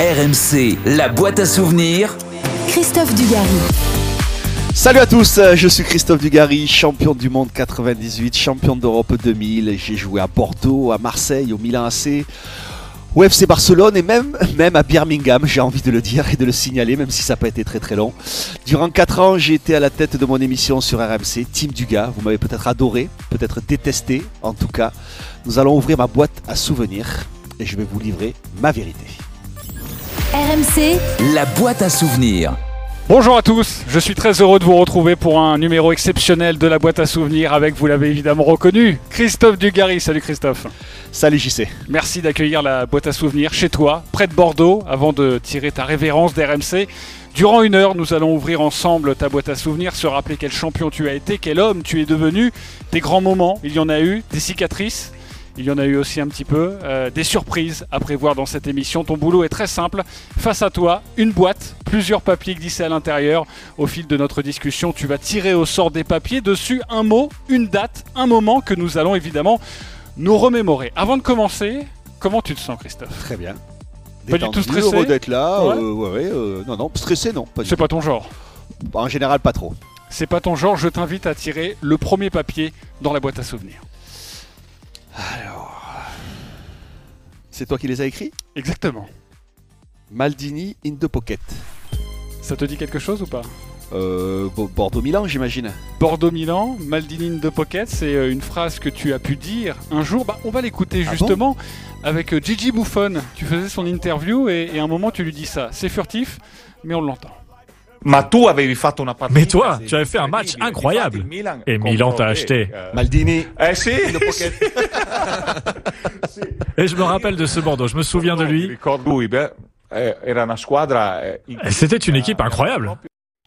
RMC, la boîte à souvenirs. Christophe Dugarry. Salut à tous, euh, je suis Christophe Dugarry, champion du monde 98, champion d'Europe 2000. J'ai joué à Bordeaux, à Marseille, au Milan AC, au FC Barcelone et même, même à Birmingham, j'ai envie de le dire et de le signaler, même si ça n'a pas été très très long. Durant 4 ans, j'ai été à la tête de mon émission sur RMC, Team Dugas. Vous m'avez peut-être adoré, peut-être détesté, en tout cas. Nous allons ouvrir ma boîte à souvenirs et je vais vous livrer ma vérité. RMC, La boîte à souvenirs. Bonjour à tous, je suis très heureux de vous retrouver pour un numéro exceptionnel de la boîte à souvenirs avec, vous l'avez évidemment reconnu, Christophe Dugarry. Salut Christophe. Salut JC. Merci d'accueillir la boîte à souvenirs chez toi, près de Bordeaux, avant de tirer ta révérence d'RMC. Durant une heure, nous allons ouvrir ensemble ta boîte à souvenirs, se rappeler quel champion tu as été, quel homme tu es devenu, tes grands moments, il y en a eu, des cicatrices, il y en a eu aussi un petit peu, euh, des surprises à prévoir dans cette émission. Ton boulot est très simple. Face à toi, une boîte, plusieurs papiers glissés à l'intérieur. Au fil de notre discussion, tu vas tirer au sort des papiers. Dessus, un mot, une date, un moment que nous allons évidemment nous remémorer. Avant de commencer, comment tu te sens, Christophe? Très bien. Pas du tout stressé? heureux d'être là. Ouais. euh, ouais, euh, non, non, stressé, non. C'est pas ton genre? En général, pas trop. C'est pas ton genre. Je t'invite à tirer le premier papier dans la boîte à souvenirs. C'est toi qui les as écrits? Exactement. Maldini in the pocket. Ça te dit quelque chose ou pas? Euh, Bo- Bordeaux-Milan, j'imagine. Bordeaux-Milan, Maldini in the pocket, c'est euh, une phrase que tu as pu dire un jour. Bah, on va l'écouter Ah justement avec euh, Gigi Buffon. Tu faisais son interview et, et à un moment tu lui dis ça. C'est furtif, mais on l'entend. Ma tu avevi fatto una partita Mais toi, tu avais fait un match incroyable. Et Milan t'a acheté. eh, Maldini Eh pocket. Et je me rappelle de ce Bordeaux, je me souviens de lui. beh, eh, eh, Et C'était une équipe incroyable.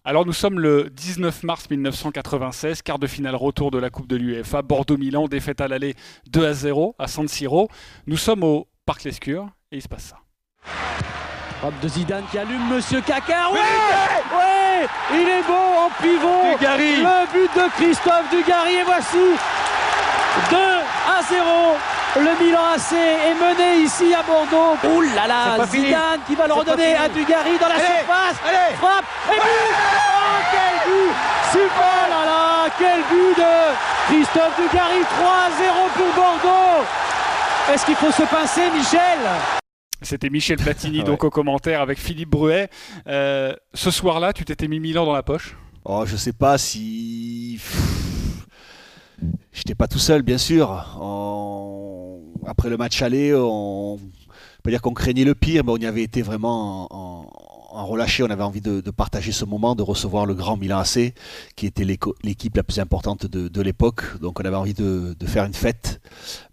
Alors nous sommes le 19 mars 1996, quart de finale retour de la Coupe de l'UEFA. Bordeaux-Milan, défaite à l'aller 2 à 0 à San Siro. Nous sommes au Parc Lescure et il se passe ça. Frappe de Zidane qui allume Monsieur Caca. Ouais, ouais, il est beau en pivot. Dugarry. Le but de Christophe Dugarry et voici 2 à 0. Le Milan AC est mené ici à Bordeaux. Ouh là là. Zidane qui va le redonner à Dugarry dans la Allez, surface. allez. Frappe et but. Oh quel but Super là là, quel but de Christophe Dugarry 3 à 0 pour Bordeaux. Est-ce qu'il faut se pincer, Michel? C'était Michel Platini Ouais. donc au commentaire avec Philippe Bruet. Euh, ce soir-là, tu t'étais mis Milan dans la poche? Oh, je sais pas si. J'étais pas tout seul, bien sûr. On- Après le match aller, on. pas dire qu'on craignait le pire, mais on y avait été vraiment en, en- relâché. On avait envie de, partager ce moment, de recevoir le grand Milan AC, qui était l'équipe la plus importante de, l'époque. Donc on avait envie de, faire une fête,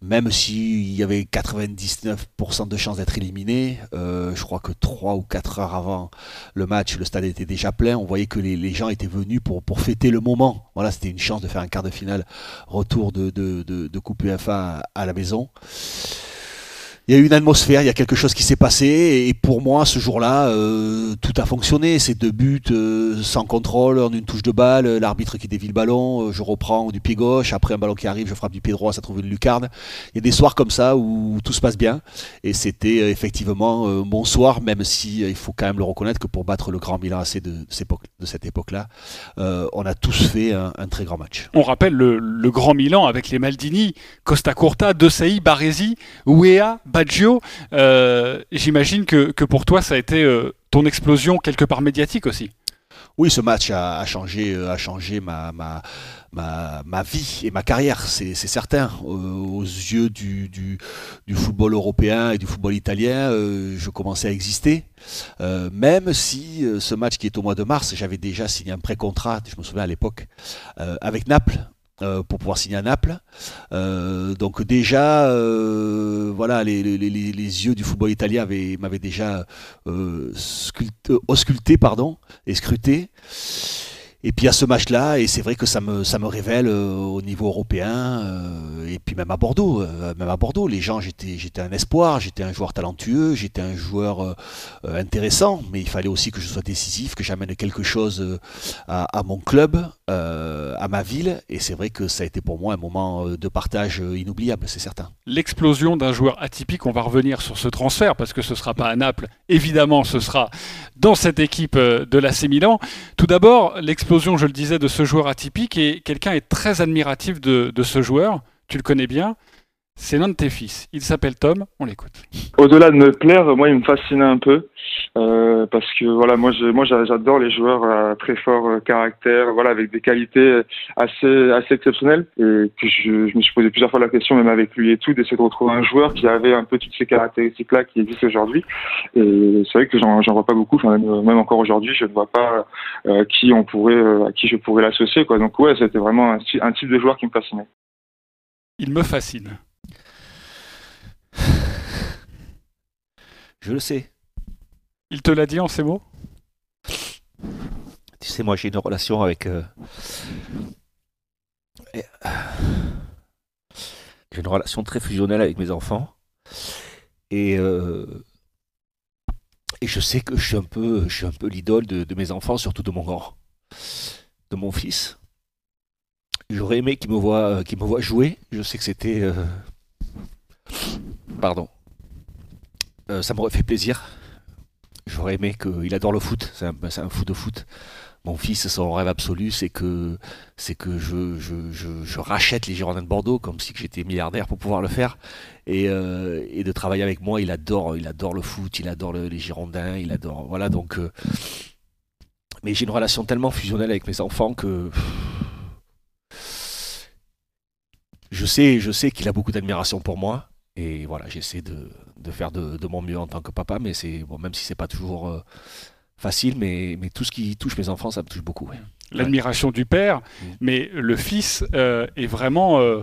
même s'il y avait 99% de chances d'être éliminé. Euh, je crois que 3 ou 4 heures avant le match, le stade était déjà plein. On voyait que les, gens étaient venus pour, fêter le moment. Voilà, c'était une chance de faire un quart de finale retour de, Coupe UEFA à la maison. Il y a eu une atmosphère, il y a quelque chose qui s'est passé, et pour moi, ce jour-là, euh, tout a fonctionné. Ces deux buts euh, sans contrôle, en une touche de balle, l'arbitre qui dévie le ballon, euh, je reprends du pied gauche, après un ballon qui arrive, je frappe du pied droit, ça trouve une lucarne. Il y a des soirs comme ça où tout se passe bien, et c'était effectivement mon soir, même si il faut quand même le reconnaître que pour battre le grand Milan de, cette époque-là, on a tous fait un, très grand match. On rappelle le, grand Milan avec les Maldini, Costa Curta, De Sei, Baresi, Uea, Baggio. Euh, J'imagine que, pour toi, ça a été euh, ton explosion quelque part médiatique aussi. Oui, ce match a, changé, euh, ma, vie et ma carrière, c'est certain. Aux yeux du, football européen et du football italien, je commençais à exister. Même si ce match qui est au mois de mars, j'avais déjà signé un pré-contrat, je me souviens à l'époque, avec Naples. Euh, pour pouvoir signer à Naples. Euh, donc déjà, euh, voilà, les, yeux du football italien avaient- m'avaient déjà sculpté, ausculté pardon, et scruté. Et puis à ce match-là, et c'est vrai que ça me, ça me révèle euh, au niveau européen, euh, et puis même à Bordeaux, euh, même à Bordeaux, les gens, j'étais, j'étais un espoir, j'étais un joueur talentueux, j'étais un joueur intéressant, mais il fallait aussi que je sois décisif, que j'amène quelque chose à, à mon club, à ma ville, et c'est vrai que ça a été pour moi un moment de partage inoubliable, c'est certain. L'explosion d'un joueur atypique, on va revenir sur ce transfert parce que ce ne sera pas à Naples, évidemment ce sera dans cette équipe de l'AC Milan. Tout d'abord, l'explosion, je le disais, de ce joueur atypique et quelqu'un est très admiratif de, ce joueur, tu le connais bien, c'est l'un de tes fils. Il s'appelle Tom, on l'écoute. Au-delà de me plaire, moi, il me fascinait un peu euh, parce que voilà, moi, je, moi, j'a- j'adore les joueurs à très fort euh, caractère, voilà, avec des qualités assez, assez exceptionnelles. Et que je, je me suis posé plusieurs fois la question, même avec lui et tout, d'essayer de retrouver un joueur qui avait un peu toutes ces caractéristiques-là qui existent aujourd'hui. Et c'est vrai que j'en, j'en vois pas beaucoup. Enfin, même, même encore aujourd'hui, je ne vois pas euh, qui on pourrait, euh, à qui je pourrais l'associer, quoi. Donc ouais, c'était vraiment un type de joueur qui me fascinait. Il me fascine. Je le sais. Il te l'a dit en ces mots? Tu sais, moi j'ai une relation avec. euh, et- J'ai une relation très fusionnelle avec mes enfants. Et, euh, et je sais que je suis un peu, je suis un peu l'idole de, de mes enfants, surtout de mon grand, de mon fils. J'aurais aimé qu'il me voit, qu'il me voit jouer. Je sais que c'était, euh, pardon, Euh, ça m'aurait fait plaisir. J'aurais aimé qu'il adore le foot. C'est un, un fou de foot. Mon fils, son rêve absolu, c'est que, que je, je, rachète les Girondins de Bordeaux comme si j'étais milliardaire pour pouvoir le faire. Et, euh, et de travailler avec moi, il adore, il adore le foot, il adore le- les Girondins, il adore. Voilà, donc. euh, mais j'ai une relation tellement fusionnelle avec mes enfants que. Je sais, je sais qu'il a beaucoup d'admiration pour moi. Et voilà, j'essaie de, de faire de, de mon mieux en tant que papa, mais c'est bon, même si c'est pas toujours euh, facile, mais, mais tout ce qui touche mes enfants, ça me touche beaucoup. ouais. L'admiration du père, mais le fils euh, est vraiment... euh,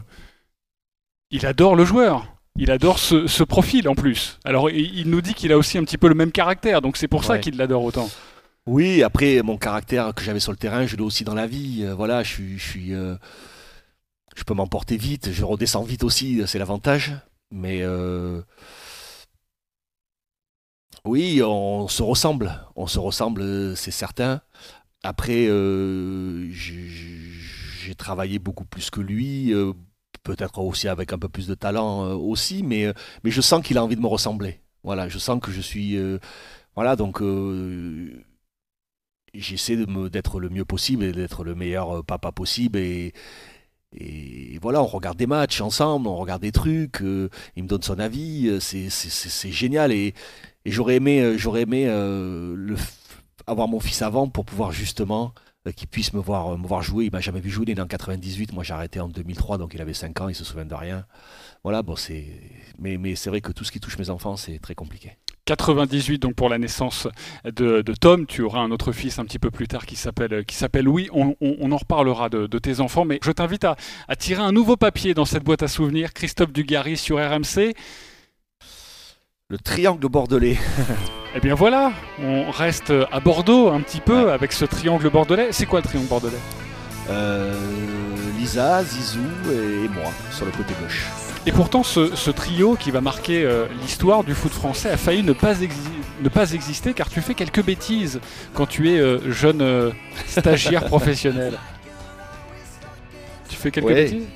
il adore le joueur. Il adore ce, ce profil en plus. Alors il, nous dit qu'il a aussi un petit peu le même caractère, donc c'est pour ça Ouais. qu'il l'adore autant. Oui, après mon caractère que j'avais sur le terrain, je l'ai aussi dans la vie. Voilà, je suis, je suis, je peux m'emporter vite, je redescends vite aussi, c'est l'avantage. Mais euh, oui, on se ressemble, on se ressemble, c'est certain. Après, euh, j'ai travaillé beaucoup plus que lui, euh, peut-être aussi avec un peu plus de talent euh, aussi, mais, je sens qu'il a envie de me ressembler. Voilà, je sens que je suis, voilà, donc. j'essaie d'être le mieux possible et d'être le meilleur papa possible et et voilà on regarde des matchs ensemble on regarde des trucs euh, il me donne son avis euh, c'est génial. Et, j'aurais aimé euh, j'aurais aimé avoir mon fils avant pour pouvoir justement qu'il puisse me voir me voir jouer. Il m'a jamais vu jouer il est en 98 moi j'ai arrêté en 2003 donc il avait 5 ans il se souvient de rien. Voilà bon c'est mais c'est vrai que tout ce qui touche mes enfants c'est très compliqué 98 donc pour la naissance de, de Tom. Tu auras un autre fils un petit peu plus tard qui s'appelle qui s'appelle Louis. On, on- on en reparlera de, de tes enfants, mais je t'invite à, à tirer un nouveau papier dans cette boîte à souvenirs. Christophe Dugarry sur RMC. le triangle bordelais Eh bien voilà, on reste à Bordeaux un petit peu avec ce triangle bordelais. C'est quoi le triangle bordelais? Euh, Lisa, Zizou et moi sur le côté gauche. Et pourtant, ce, ce trio qui va marquer euh, l'histoire du foot français a failli ne pas, ne pas exister car tu fais quelques bêtises quand tu es euh, jeune euh, stagiaire professionnel. Tu fais quelques Ouais. bêtises?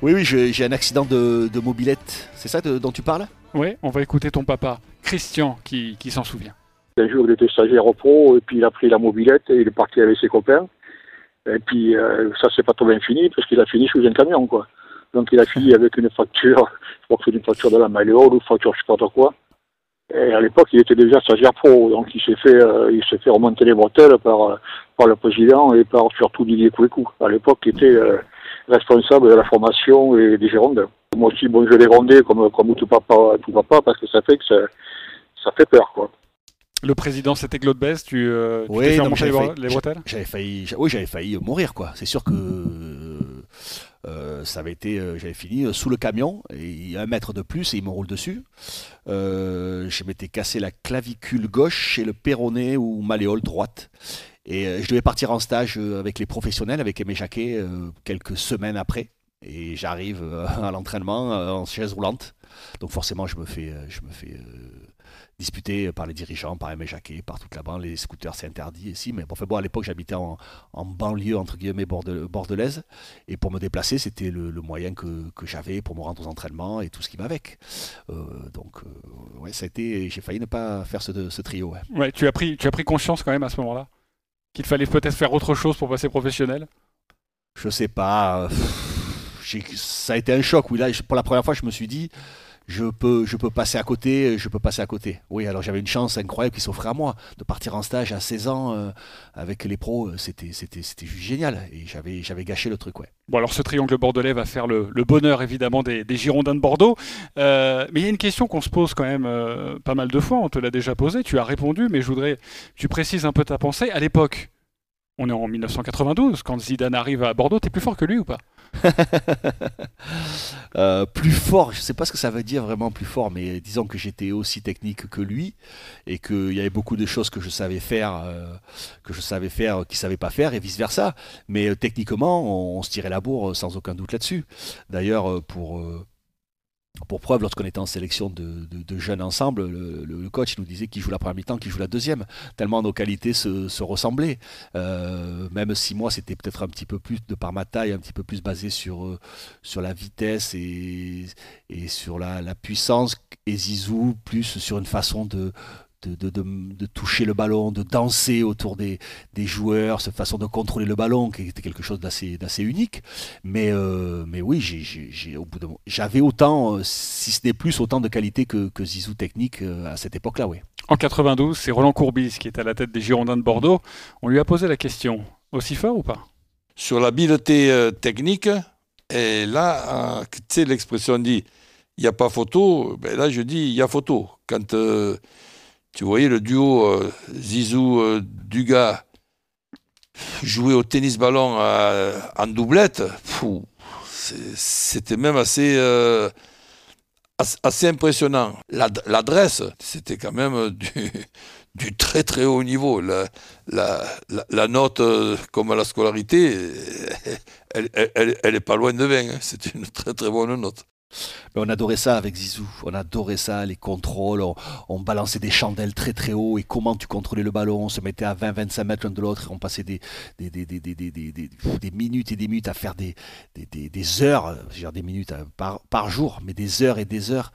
Oui, oui, j'ai un accident de, de mobilette. C'est ça de- dont tu parles? Oui, on va écouter ton papa, Christian, qui, qui s'en souvient. Un jour, il était stagiaire au pro, et puis il a pris la mobilette et il est parti avec ses copains. Et puis, euh, ça s'est pas trop bien fini, parce qu'il a fini sous un camion, quoi. Donc, il a fini avec une fracture, je crois que c'est une fracture de la malléole ou fracture je sais pas trop quoi. Et à l'époque, il était déjà stagiaire pro, donc il s'est fait, euh, il s'est fait remonter les bretelles par, euh, par le président et par surtout Didier Couécou, à l'époque, qui était euh, responsable de la formation et des Girondins. Moi aussi, bon, je l'ai grondé comme, comme tout papa, tout papa, parce que ça fait que ça, ça fait peur, quoi. Le président, c'était Claude Bess, tu, euh, tu Oui, t'es fait non, remonter mais les, bretelles? J'avais failli, oui, j'avais failli mourir, quoi. C'est sûr que euh, ça avait été, euh, j'avais fini euh, sous le camion et un mètre de plus et il me roule dessus. Je m'étais cassé la clavicule gauche et le péroné ou malléole droite. Et je devais partir en stage avec les professionnels, avec Aimé Jacquet, quelques semaines après. Et j'arrive à l'entraînement en chaise roulante. Donc forcément, je me fais, je me fais euh, disputer par les dirigeants, par Aimé Jacquet, par toute la bande. Les scooters, c'est interdit ici. Mais bon, à l'époque, j'habitais en, en banlieue, entre guillemets, borde- bordelaise. Et pour me déplacer, c'était le, le moyen que, que j'avais pour me rendre aux entraînements et tout ce qui va avec. Euh, donc, euh, ouais, ça a été, j'ai failli ne pas faire ce, ce trio. ouais. Ouais, tu as pris, tu as pris conscience quand même à ce moment-là qu'il fallait peut-être faire autre chose pour passer professionnel? Je sais pas. euh, ça a été un choc. Oui, là, pour la première fois, je me suis dit, je peux, je peux passer à côté, je peux passer à côté. Oui, alors j'avais une chance incroyable qui s'offrait à moi de partir en stage à 16 ans euh, avec les pros. euh, C'était, c'était, c'était juste génial. Et j'avais, j'avais gâché le truc, ouais. Bon, alors ce triangle bordelais va faire le, bonheur évidemment des, Girondins de Bordeaux. Euh, mais il y a une question qu'on se pose quand même pas mal de fois. On te l'a déjà posée, tu as répondu, mais je voudrais que tu précises un peu ta pensée. À l'époque, on est en 1992, quand Zidane arrive à Bordeaux, t'es plus fort que lui ou pas? Euh, plus fort, je sais pas ce que ça veut dire vraiment plus fort, mais disons que j'étais aussi technique que lui et qu'il y avait beaucoup de choses que je savais faire, euh, que je savais faire, qu'il savait pas faire et vice versa. Mais euh, techniquement, on, se tirait la bourre euh, sans aucun doute là-dessus. D'ailleurs, euh, pour euh, pour preuve, lorsqu'on était en sélection de, de- jeunes ensemble, le, coach nous disait qui joue la première mi-temps, qui joue la deuxième, tellement nos qualités se, se ressemblaient. Euh, même si moi, c'était peut-être un petit peu plus, de par ma taille, un petit peu plus basé sur, euh, sur la vitesse et, et sur la, la puissance, et Zizou plus sur une façon de, de, de- de- de toucher le ballon, de danser autour des, des joueurs, cette façon de contrôler le ballon qui était quelque chose d'assez d'assez unique. Mais, euh, mais oui, j'ai- j'ai- j'ai- au bout de mo- j'avais autant, euh, si ce n'est plus, autant de qualité que, que Zizou technique euh, à cette époque-là, oui. En 92, c'est Roland Courbis qui est à la tête des Girondins de Bordeaux. On lui a posé la question aussi fort ou pas? Sur l'habileté technique. Et là, tu sais, l'expression dit il n'y a pas photo. Ben là, je dis il y a photo. Quand euh, tu voyais le duo euh, Zizou-Dugas jouer au tennis-ballon euh, en doublette, c'était même assez, euh, as- assez impressionnant. L'ad- L'adresse, c'était quand même du, très très haut niveau. La, note, euh, comme à la scolarité, elle, elle, elle, elle est pas loin de 20. hein. C'est une très très bonne note. On adorait ça avec Zizou, on adorait ça, les contrôles, on, balançait des chandelles très très haut et comment tu contrôlais le ballon, on se mettait à 20-25 mètres l'un de l'autre on passait des, minutes et des minutes à faire des, heures, je veux dire des minutes par, par jour, mais des heures et des heures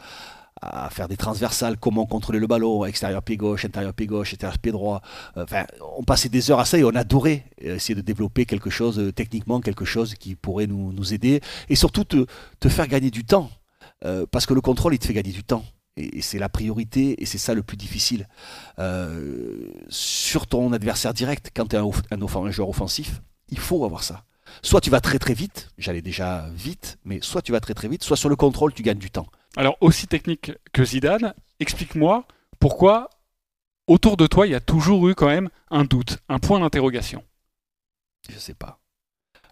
à faire des transversales, comment contrôler le ballon, extérieur pied gauche, intérieur pied gauche, intérieur pied droit. Enfin, on passait des heures à ça et on adorait euh, essayer de développer quelque chose, euh, techniquement, quelque chose qui pourrait nous, nous aider et surtout te, faire gagner du temps. Euh, parce que le contrôle, il te fait gagner du temps. Et, c'est la priorité et c'est ça le plus difficile. Sur ton adversaire direct, quand tu es un, un un joueur offensif, il faut avoir ça. Soit tu vas très très vite, j'allais déjà vite, mais soit tu vas très très vite, soit sur le contrôle, tu gagnes du temps. Alors, aussi technique que Zidane, explique-moi pourquoi autour de toi, il y a toujours eu quand même un doute, un point d'interrogation. Je sais pas.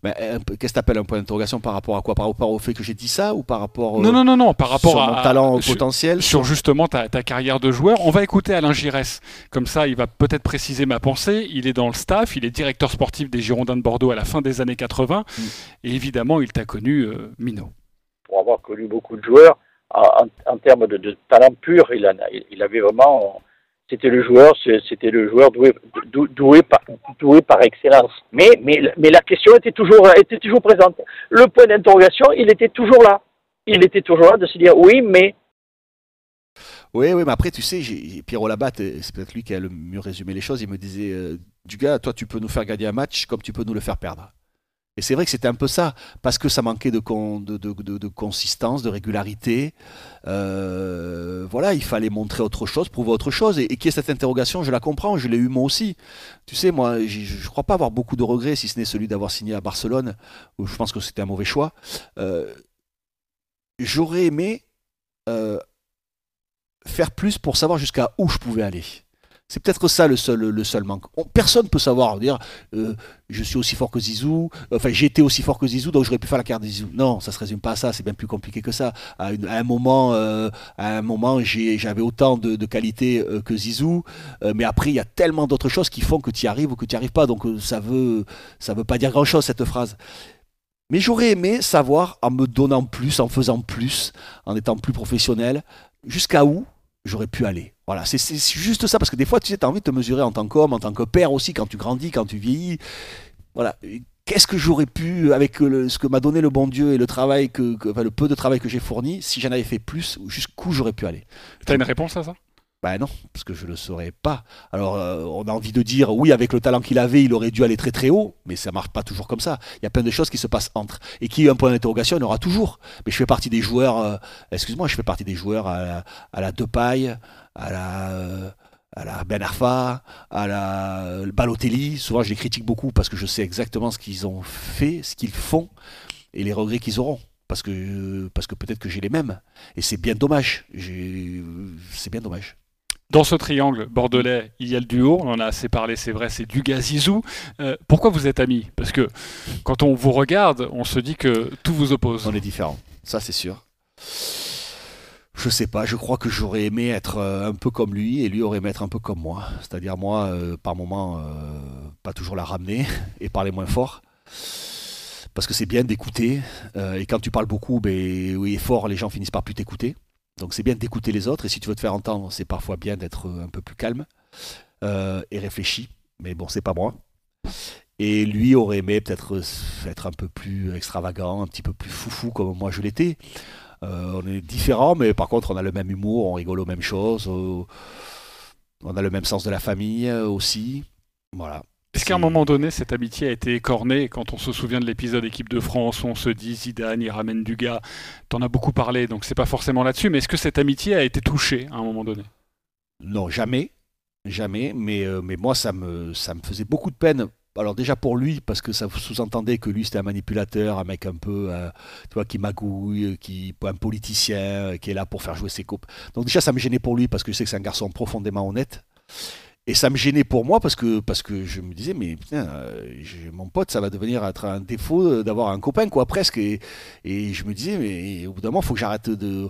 Mais peu- qu'est-ce que t'appelles un point d'interrogation par rapport à quoi? Par rapport au fait que j'ai dit ça ou par rapport euh, Non, non, non, non, par rapport sur à mon talent sur- potentiel? sur justement ta, ta carrière de joueur. On va écouter Alain Giresse. Comme ça, il va peut-être préciser ma pensée. Il est dans le staff, il est directeur sportif des Girondins de Bordeaux à la fin des années 80. Mm. Et évidemment, il t'a connu, euh, Minot. pour avoir connu beaucoup de joueurs, en, termes de, talent pur, il, avait vraiment. C'était le joueur, c'était le joueur doué, dou- doué, par, excellence. Mais, la question était toujours, était toujours présente. Le point d'interrogation, il était toujours là. Il était toujours là de se dire oui, mais Oui, oui, mais après, tu sais, Pierrot Labatte, c'est peut-être lui qui a le mieux résumé les choses. Il me disait euh, Du gars, toi, tu peux nous faire gagner un match comme tu peux nous le faire perdre. Et c'est vrai que c'était un peu ça, parce que ça manquait de, con- de, de- de- de consistance, de régularité. Euh, voilà, il fallait montrer autre chose, prouver autre chose. Et, qui est cette interrogation, je la comprends, je l'ai eu moi aussi. Tu sais, moi, je ne crois pas avoir beaucoup de regrets, si ce n'est celui d'avoir signé à Barcelone, où je pense que c'était un mauvais choix. Euh, J'aurais aimé euh, faire plus pour savoir jusqu'à où je pouvais aller. C'est peut-être ça le seul, le seul manque. On- personne peut savoir dire euh, je suis aussi fort que Zizou, enfin j'étais aussi fort que Zizou, donc j'aurais pu faire la carte de Zizou. Non, ça se résume pas à ça, c'est bien plus compliqué que ça. À, un moment, euh, à un moment j'ai- j'avais autant de, de qualité euh, que Zizou, euh, mais après il y a tellement d'autres choses qui font que tu y arrives ou que tu n'y arrives pas, donc euh, ça veut, ça veut pas dire grand-chose cette phrase. Mais j'aurais aimé savoir, en me donnant plus, en faisant plus, en étant plus professionnel, jusqu'à où j'aurais pu aller. Voilà, c'est juste ça, parce que des fois, tu sais, as envie de te mesurer en tant qu'homme, en tant que père aussi, quand tu grandis, quand tu vieillis. Voilà. Qu'est-ce que j'aurais pu, avec ce que m'a donné le bon Dieu et le travail que, le peu de travail que j'ai fourni, si j'en avais fait plus, jusqu'où j'aurais pu aller? T'as une réponse à ça? Ben non, parce que je ne le saurais pas. Alors, euh, on a envie de dire, oui, avec le talent qu'il avait, il aurait dû aller très très haut, mais ça marche pas toujours comme ça. Il y a plein de choses qui se passent entre. Et qui, un point d'interrogation, il y aura toujours. Mais je fais partie des joueurs, euh, excuse-moi, je fais partie des joueurs à la, à la à la, euh, à la Ben Arfa, à la Balotelli. Souvent, je les critique beaucoup parce que je sais exactement ce qu'ils ont fait, ce qu'ils font et les regrets qu'ils auront. Parce que, parce que peut-être que j'ai les mêmes. Et c'est bien dommage. C'est bien dommage. Dans ce triangle bordelais, il y a le duo, on en a assez parlé, c'est vrai, c'est Dugas-Zizou. Euh, pourquoi vous êtes amis? Parce que quand on vous regarde, on se dit que tout vous oppose. On est différents, ça c'est sûr. Je sais pas, je crois que j'aurais aimé être euh, un peu comme lui et lui aurait aimé être un peu comme moi. C'est-à-dire moi, euh, par moment, euh, pas toujours la ramener et parler moins fort. Parce que c'est bien d'écouter. et quand tu parles beaucoup ben, oui, fort, les gens finissent par plus t'écouter. Donc c'est bien d'écouter les autres. Et si tu veux te faire entendre, c'est parfois bien d'être un peu plus calme euh, et réfléchi. Mais bon, c'est pas moi. Et lui aurait aimé peut-être euh, être un peu plus extravagant, un petit peu plus foufou comme moi je l'étais. Euh, on est différents, mais par contre on a le même humour, on rigole aux mêmes choses, euh, on a le même sens de la famille euh, aussi. Voilà. Est-ce qu'à un moment donné, cette amitié a été écornée quand on se souvient de l'épisode équipe de France où on se dit Zidane, il ramène du gars T'en as beaucoup parlé, donc c'est pas forcément là-dessus, mais est-ce que cette amitié a été touchée à un moment donné? Non, jamais. Jamais. Mais, euh, mais moi, ça me, ça me faisait beaucoup de peine. Alors déjà pour lui, parce que ça sous-entendait que lui c'était un manipulateur, un mec un peu, euh, tu vois, qui magouille, qui, un politicien, euh, qui est là pour faire jouer ses coupes. Donc déjà ça me gênait pour lui parce que je sais que c'est un garçon profondément honnête. Et ça me gênait pour moi parce que, je me disais, mais putain, euh, mon pote, ça va devenir être un défaut euh, d'avoir un copain, quoi, presque. Et, je me disais, mais au bout d'un moment, il faut que j'arrête de.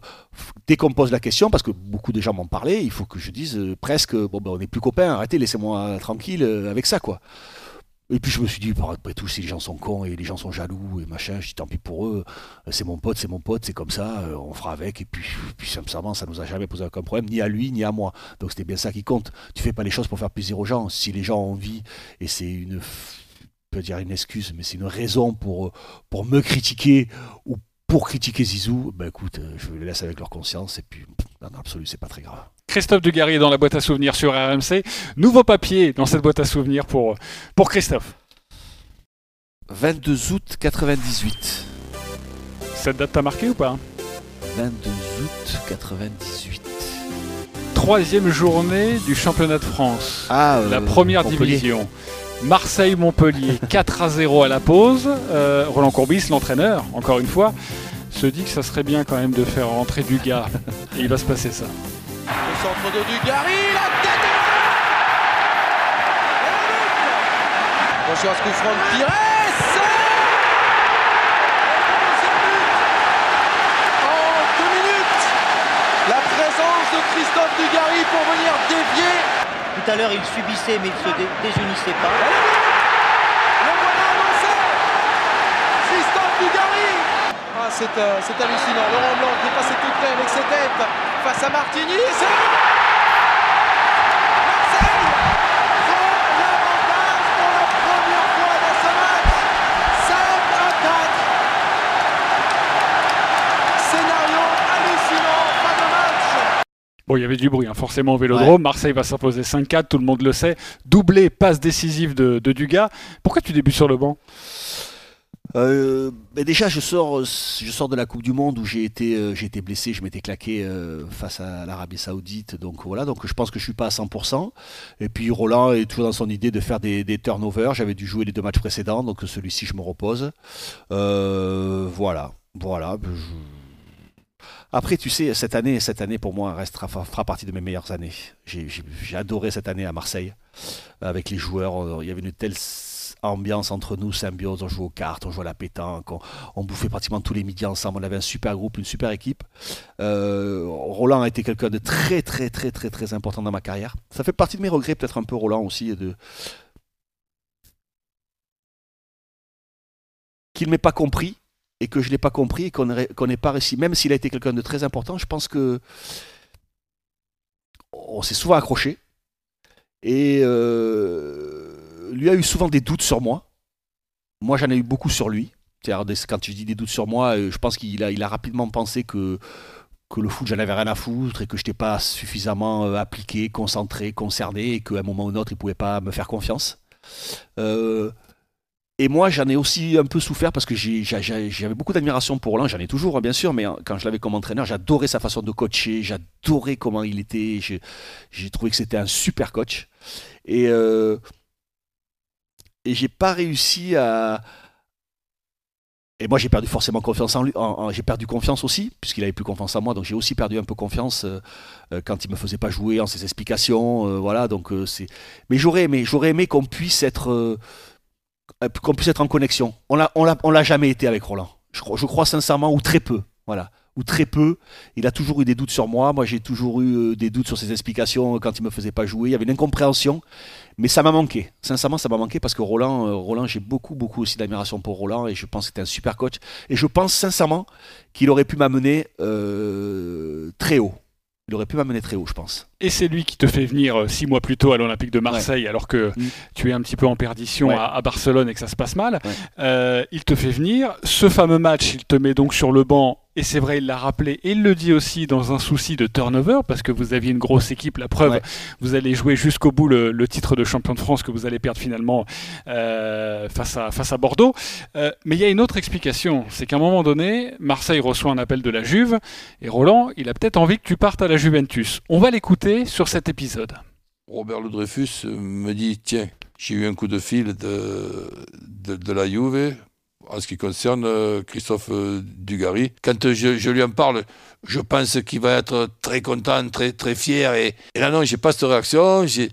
Dès qu'on pose la question, parce que beaucoup de gens m'en parlaient, il faut que je dise euh, presque, bon, ben, on n'est plus copains, arrêtez, laissez-moi tranquille avec ça, quoi. Et puis je me suis dit, par- après tout, si les gens sont cons et les gens sont jaloux et machin, je dis tant pis pour eux, euh, c'est mon pote, c'est mon pote, c'est comme ça, euh, on fera avec. Et puis, puis sincèrement, ça nous a jamais posé aucun problème, ni à lui, ni à moi. Donc c'était bien ça qui compte. Tu fais pas les choses pour faire plaisir aux gens. Si les gens ont envie, et c'est une, peux dire une excuse, mais c'est une raison pour, euh, pour me critiquer ou pour critiquer Zizou, ben écoute, je les laisse avec leur conscience et puis, dans l'absolu, c'est pas très grave. Christophe Dugarry est dans la boîte à souvenirs sur RMC. Nouveau papier dans cette boîte à souvenirs pour, pour Christophe. 22 août 98. Cette date t'a marqué ou pas? 22 août 98. Troisième journée du championnat de France. Ah, euh, la première division. Marseille-Montpellier, 4 à 0 à la pause. Euh, Roland Courbis, l'entraîneur, encore une fois, se dit que ça serait bien quand même de faire rentrer du gars. Et il va se passer ça. Le centre de Dugarry, la tête Attention à ce coup franc de Pires. En deux minutes La présence de Christophe Dugarry pour venir dévier. Tout à l'heure, il subissait, mais il ne se dé- désunissait pas. Le voilà avancé Christophe Dugarry ah, c'est, hallucinant. Laurent Blanc qui est passé tout près avec ses têtes face à Martigny. C'est Marseille prend l'avantage pour la première fois dans ce match. 5 à 4. Scénario hallucinant, pas de match. Bon, il y avait du bruit, hein, forcément au Vélodrome. Marseille va s'imposer 5-4, tout le monde le sait. Doublé, passe décisive de, de Dugas. Pourquoi tu débutes sur le banc? Euh, déjà, je sors, je sors de la Coupe du Monde où j'ai été, euh, été blessé, je m'étais claqué euh, face à l'Arabie Saoudite, donc voilà, donc je pense que je suis pas à 100%. Et puis Roland est toujours dans son idée de faire des, turnovers. J'avais dû jouer les deux matchs précédents, donc celui-ci je me repose. Voilà, voilà. Après, tu sais, cette année, cette année pour moi restera, fera partie de mes meilleures années. J'ai adoré cette année à Marseille avec les joueurs. Il y avait une telle ambiance entre nous, symbiose. On jouait aux cartes, on jouait à la pétanque, on, bouffait pratiquement tous les midis ensemble. On avait un super groupe, une super équipe. Euh, Roland a été quelqu'un de très, très, très, très, très important dans ma carrière. Ça fait partie de mes regrets, peut-être un peu Roland aussi, de qu'il ne m'ait pas compris et que je ne l'ai pas compris et qu'on n'ait pas réussi. Même s'il a été quelqu'un de très important, je pense que on s'est souvent accroché. Et euh, lui a eu souvent des doutes sur moi. Moi, j'en ai eu beaucoup sur lui. Quand tu dis des doutes sur moi, euh, je pense qu'il a, rapidement pensé que, que le foot, j'en avais rien à foutre et que je n'étais pas suffisamment euh, appliqué, concentré, concerné et qu'à un moment ou un autre, il ne pouvait pas me faire confiance. Et moi, j'en ai aussi un peu souffert parce que j'avais beaucoup d'admiration pour Roland, j'en ai toujours, hein, bien sûr, mais quand je l'avais comme entraîneur, j'adorais sa façon de coacher, j'adorais comment il était, j'ai trouvé que c'était un super coach. Et, euh, et j'ai pas réussi à. Et moi, j'ai perdu forcément confiance en lui. j'ai perdu confiance aussi, puisqu'il avait plus confiance en moi. Donc, j'ai aussi perdu un peu confiance euh, euh, quand il me faisait pas jouer en ses explications. Euh, voilà. Donc, c'est. Mais j'aurais aimé, j'aurais aimé qu'on puisse être qu'on puisse être en connexion. On l'a, on l'a, on l'a jamais été avec Roland. Je, je, crois sincèrement, ou très peu. Voilà. Ou très peu. Il a toujours eu des doutes sur moi. Moi, j'ai toujours eu euh, des doutes sur ses explications quand il me faisait pas jouer. Il y avait une incompréhension. Mais ça m'a manqué. Sincèrement, ça m'a manqué parce que Roland, euh, Roland j'ai beaucoup, beaucoup aussi d'admiration pour Roland et je pense que c'était un super coach. Et je pense sincèrement qu'il aurait pu m'amener très haut. Il aurait pu m'amener très haut, je pense. Et c'est lui qui te fait venir euh, six mois plus tôt à l'Olympique de Marseille, alors que mm. tu es un petit peu en perdition à, Barcelone et que ça se passe mal. Euh, il te fait venir. Ce fameux match, il te met donc sur le banc et c'est vrai, il l'a rappelé, et il le dit aussi dans un souci de turnover, parce que vous aviez une grosse équipe, la preuve, vous allez jouer jusqu'au bout le, titre de champion de France que vous allez perdre finalement euh, face, à, face à Bordeaux. Euh, mais il y a une autre explication, c'est qu'à un moment donné, Marseille reçoit un appel de la Juve, et Roland, il a peut-être envie que tu partes à la Juventus. On va l'écouter sur cet épisode. Robert Le Dreyfus me dit, tiens, j'ai eu un coup de fil de, de, de la Juve en ce qui concerne euh, Christophe euh, Dugarry. Quand je, lui en parle, je pense qu'il va être très content, très, très fier. Et, là, non, j'ai pas cette réaction. J'ai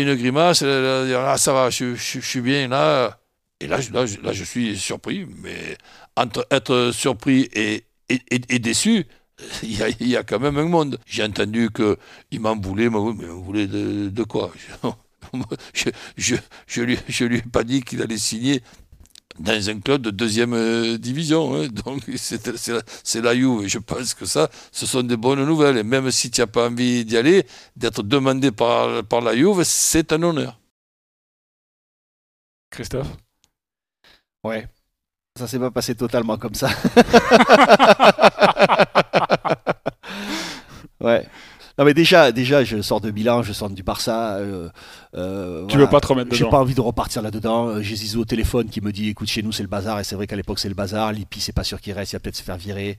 une grimace. Là, ça va, je, suis bien là. Et là, là, là, je suis surpris. Mais entre être surpris et, et, déçu, il y, a, quand même un monde. J'ai entendu qu'il m'en voulait, mais m'en voulait de, de quoi? Je, je, je, lui, je lui ai pas dit qu'il allait signer dans un club de deuxième euh, division. Hein. Donc c'est la Juve. Je pense que ça, ce sont des bonnes nouvelles. Et même si tu n'as pas envie d'y aller, d'être demandé par, par la Juve, c'est un honneur. Christophe? Ouais. Ça s'est pas passé totalement comme ça. ouais. Non mais déjà, déjà, je sors de Milan, je sors du Barça. Euh, euh, tu veux pas te remettre dedans J'ai pas envie de repartir là-dedans. Euh, j'ai Zizou au téléphone qui me dit, écoute, chez nous c'est le bazar et c'est vrai qu'à l'époque c'est le bazar. Lippi c'est pas sûr qu'il reste, il va peut-être se faire virer.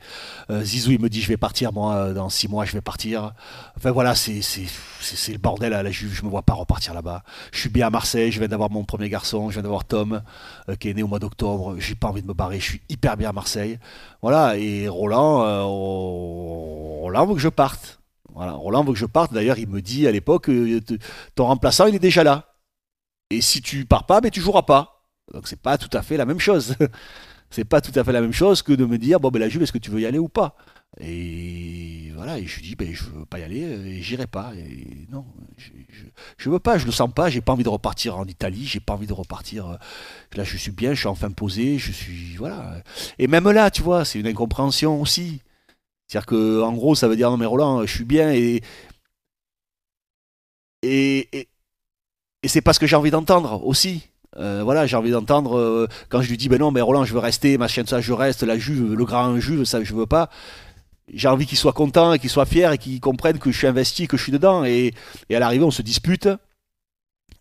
Zizou il me dit, je vais partir moi dans six mois, je vais partir. Enfin voilà, c'est c'est le bordel à la Juve. Je me vois pas repartir là-bas. Je suis bien à Marseille. Je viens d'avoir mon premier garçon. Je viens d'avoir Tom qui est né au mois d'octobre. J'ai pas envie de me barrer. Je suis hyper bien à Marseille. Voilà. Et Roland, Roland veut que je parte. Roland veut que je parte. D'ailleurs, il me dit à l'époque, euh, ton remplaçant, il est déjà là. Et si tu pars pas, ben, tu joueras pas. Donc c'est pas tout à fait la même chose. c'est pas tout à fait la même chose que de me dire, bon ben la Juve, est-ce que tu veux y aller ou pas? Et voilà, et je lui dis, ben je veux pas y aller, et j'irai pas. Non, je, je, veux pas, je le sens pas. J'ai pas envie de repartir en Italie. J'ai pas envie de repartir. Euh, là, je suis bien, je suis enfin posé. Je suis voilà. Et même là, tu vois, c'est une incompréhension aussi. C'est-à-dire que, en gros, ça veut dire non mais Roland, je suis bien et et, et, c'est pas ce que j'ai envie d'entendre aussi. Euh, voilà, j'ai envie d'entendre euh, quand je lui dis ben non mais Roland, je veux rester, machin ça, je reste, la Juve, le grand Juve, ça je veux pas. J'ai envie qu'il soit content et qu'il soit fier et qu'il comprenne que je suis investi, que je suis dedans et, et à l'arrivée on se dispute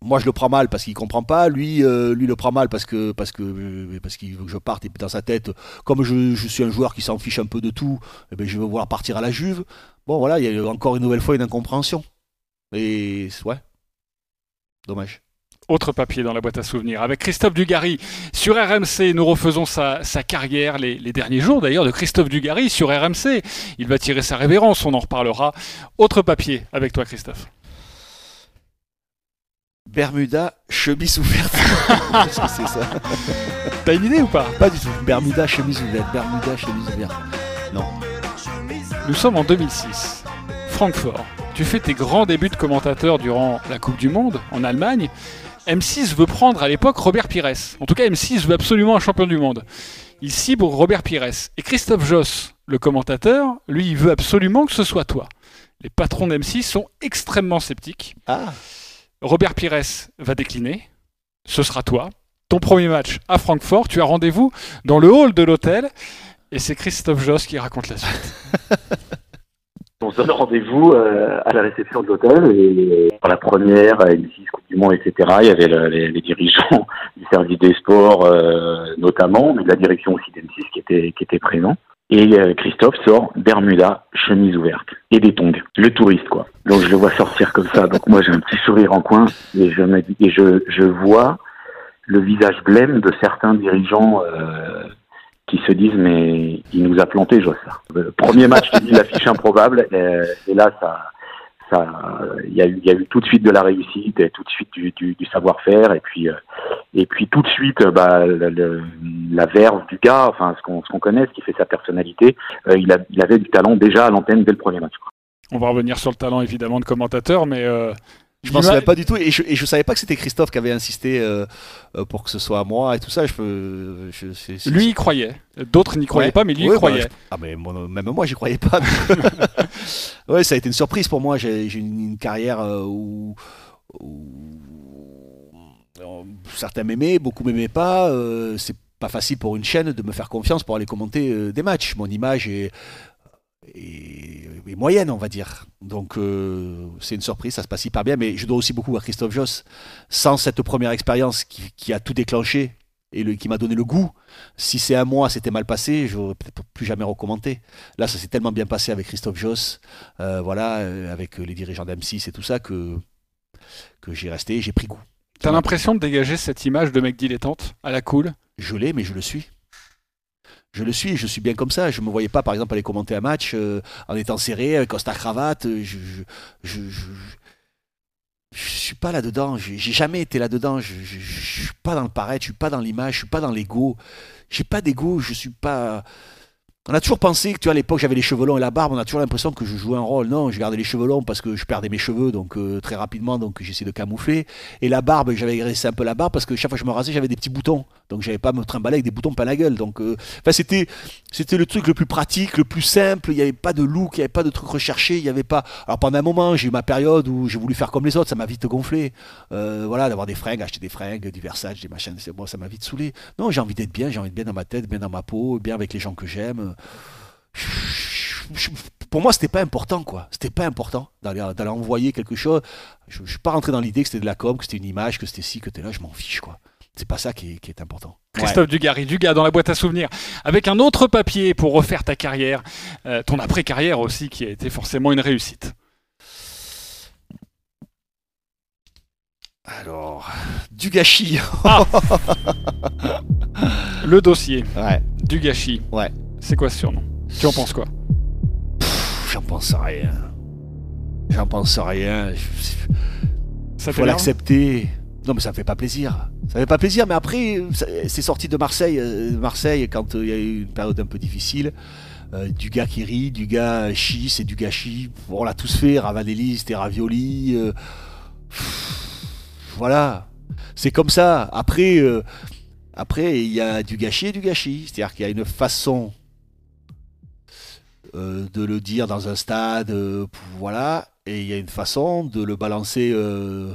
moi je le prends mal parce qu'il comprend pas, lui euh, lui le prend mal parce que parce que euh, parce qu'il veut que je parte et dans sa tête comme je, suis un joueur qui s'en fiche un peu de tout, eh ben, je veux voir partir à la Juve. Bon voilà, il y a encore une nouvelle fois une incompréhension. Et ouais. Dommage. Autre papier dans la boîte à souvenirs. Avec Christophe Dugarry sur RMC, nous refaisons sa, sa carrière, les, les derniers jours d'ailleurs de Christophe Dugarry sur RMC. Il va tirer sa révérence, on en reparlera. Autre papier avec toi Christophe. Bermuda, chemise ouverte. Qu'est-ce que c'est ça T'as une idée ou pas? Pas du tout. Bermuda, chemise ouverte. Bermuda, chemise ouverte. Non. Nous sommes en 2006. Francfort. Tu fais tes grands débuts de commentateur durant la Coupe du Monde en Allemagne. M6 veut prendre à l'époque Robert Pires. En tout cas, M6 veut absolument un champion du monde. Il cible Robert Pires. Et Christophe Joss, le commentateur, lui, il veut absolument que ce soit toi. Les patrons d'M6 sont extrêmement sceptiques. Ah. Robert Pires va décliner. Ce sera toi. Ton premier match à Francfort. Tu as rendez-vous dans le hall de l'hôtel. Et c'est Christophe Joss qui raconte la suite. On se donne rendez-vous euh, à la réception de l'hôtel et pour la première, à M6, Coupe du Monde, etc., il y avait le- les, les dirigeants du service des sports euh, notamment, mais de la direction aussi d'M6 qui était, qui était présent. Et euh, Christophe sort Bermuda, chemise ouverte et des tongs. Le touriste, quoi. Donc je le vois sortir comme ça. Donc moi j'ai un petit sourire en coin et je vois le visage blême de certains dirigeants euh, qui se disent mais il nous a planté Joss. là. Le premier match, je dis l'affiche improbable euh, et là ça il y a eu tout de suite de la réussite et tout de suite du, savoir-faire et puis euh, et puis tout de suite euh, bah la verve du gars enfin ce qu'on qu'on connaît ce qui fait sa personnalité euh, il a avait du talent déjà à l'antenne dès le premier match. On va revenir sur le talent évidemment de commentateur, mais Je m'en souviens pas du tout et je, et je savais pas que c'était Christophe qui avait insisté euh, euh, pour que ce soit moi et tout ça. Je peux. je- c'est- c'est- Lui, il croyait. D'autres n'y croyaient Ouais. pas, mais lui, il bah, croyait. je- ah, mais moi- même moi, j'y croyais pas. ouais, ça a été une surprise pour moi. J'ai une, une carrière euh, où, où- certains m'aimaient, beaucoup m'aimaient pas. euh, c'est pas facile pour une chaîne de me faire confiance pour aller commenter euh, des matchs. Mon image est, est- est moyenne, on va dire. Donc euh, c'est une surprise, ça se passe hyper bien. Mais je dois aussi beaucoup à Christophe Joss. Sans cette première expérience qui, qui a tout déclenché et le- qui m'a donné le goût. Si c'est un mois, c'était mal passé, je n'aurais peut-être plus jamais recommenté. Là, ça s'est tellement bien passé avec Christophe Joss, euh, voilà, euh, avec les dirigeants d'M6 et tout ça, que, que j'ai resté, j'ai pris goût. T'as l'impression de dégager cette image de mec dilettante à la cool? Je l'ai, mais je le suis. Je le suis, je suis bien comme ça. Je ne me voyais pas, par exemple, aller commenter un match euh, en étant serré, avec costard cravate. euh, Je, je, je suis pas là-dedans. J'ai jamais été là-dedans. Je, je suis pas dans le paraître, je suis pas dans l'image, je suis pas dans l'ego. J'ai pas d'ego, je suis pas. On a toujours pensé que, tu vois, à l'époque, j'avais les cheveux longs et la barbe. On a toujours l'impression que je jouais un rôle. Non, je gardais les cheveux longs parce que je perdais mes cheveux, donc euh, très rapidement, donc j'essayais de camoufler. Et la barbe, j'avais graissé un peu la barbe parce que chaque fois que je me rasais, j'avais des petits boutons. Donc j'avais pas me trimballer avec des boutons plein la gueule. Donc, euh, c'était, c'était le truc le plus pratique, le plus simple. Il n'y avait pas de look, il n'y avait pas de truc recherché. Il avait pas. Alors pendant un moment, j'ai eu ma période où j'ai voulu faire comme les autres. Ça m'a vite gonflé. Euh, voilà, d'avoir des fringues, acheter des fringues, du Versace, des machins. C'est moi, ça m'a vite saoulé. Non, j'ai envie d'être bien. J'ai envie d'être bien dans ma tête, bien dans ma peau, bien avec les gens que j'aime. Pour moi, c'était pas important, quoi. C'était pas important d'aller, envoyer quelque chose. Je, suis pas rentré dans l'idée que c'était de la com, que c'était une image, que c'était ci, que c'était là. Je m'en fiche, quoi. C'est pas ça qui est, qui est important. Christophe Dugarry, Dugas dans la boîte à souvenirs, avec un autre papier pour refaire ta carrière, euh, ton après-carrière aussi, qui a été forcément une réussite. Alors, du gâchis. Le dossier Ouais. du gâchis. Ouais. C'est quoi ce surnom? Tu en penses quoi? J'en pense à rien. J'en pense à rien. Ça faut l'accepter. Non, mais ça me fait pas plaisir. Ça me fait pas plaisir, mais après, c'est sorti de Marseille. euh, Marseille, quand euh, il y a eu une période un peu difficile. euh, du gars qui rit, du gars chi, c'est du gâchis. On l'a tous fait. Ravanelli, c'était ravioli. euh, voilà. C'est comme ça. Après, euh, après, il y a du gâchis et du gâchis. C'est-à-dire qu'il y a une façon euh, de le dire dans un stade, euh, voilà, et il y a une façon de le balancer euh,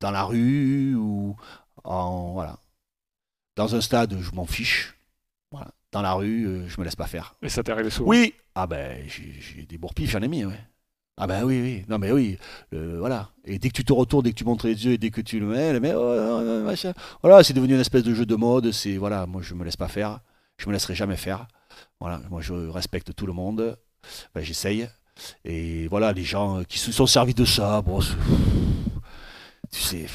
dans la rue ou en voilà. Dans un stade, je m'en fiche. Voilà. Dans la rue, je me laisse pas faire. Et ça t'est arrivé souvent? Oui. Ah ben, j'ai des bourpifs, j'en ai mis, ouais. Ah ben oui, oui. Non mais oui. euh, voilà. Et dès que tu te retournes, dès que tu montres les yeux et dès que tu le mets, mec, oh, oh, oh, machin. Voilà, c'est devenu une espèce de jeu de mode. C'est voilà, moi je me laisse pas faire. Je me laisserai jamais faire. Voilà, moi je respecte tout le monde. Ben, J'essaye. Et voilà, les gens qui se sont servis de ça, bon, tu sais,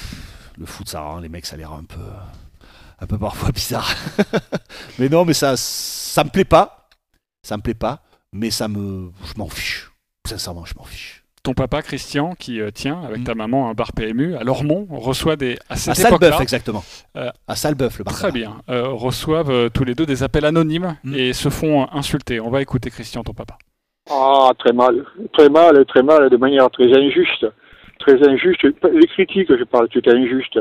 le foot, ça rend les mecs, ça les rend un peu, un peu parfois bizarre. mais non, mais ça, ça me plaît pas. Ça me plaît pas, mais ça me, je m'en fiche. Sincèrement, je m'en fiche. Ton papa, Christian, qui euh, tient avec ta maman un bar PMU à Lormont, reçoit des. À cette À Salbeuf, exactement. euh, À Salbeuf, le bar. Très bien. Euh, reçoivent euh, tous les deux des appels anonymes Mm. et se font insulter. On va écouter Christian, ton papa. Ah, très mal, très mal, très mal, de manière très injuste, très injuste. Les critiques, je parle, c'est injuste.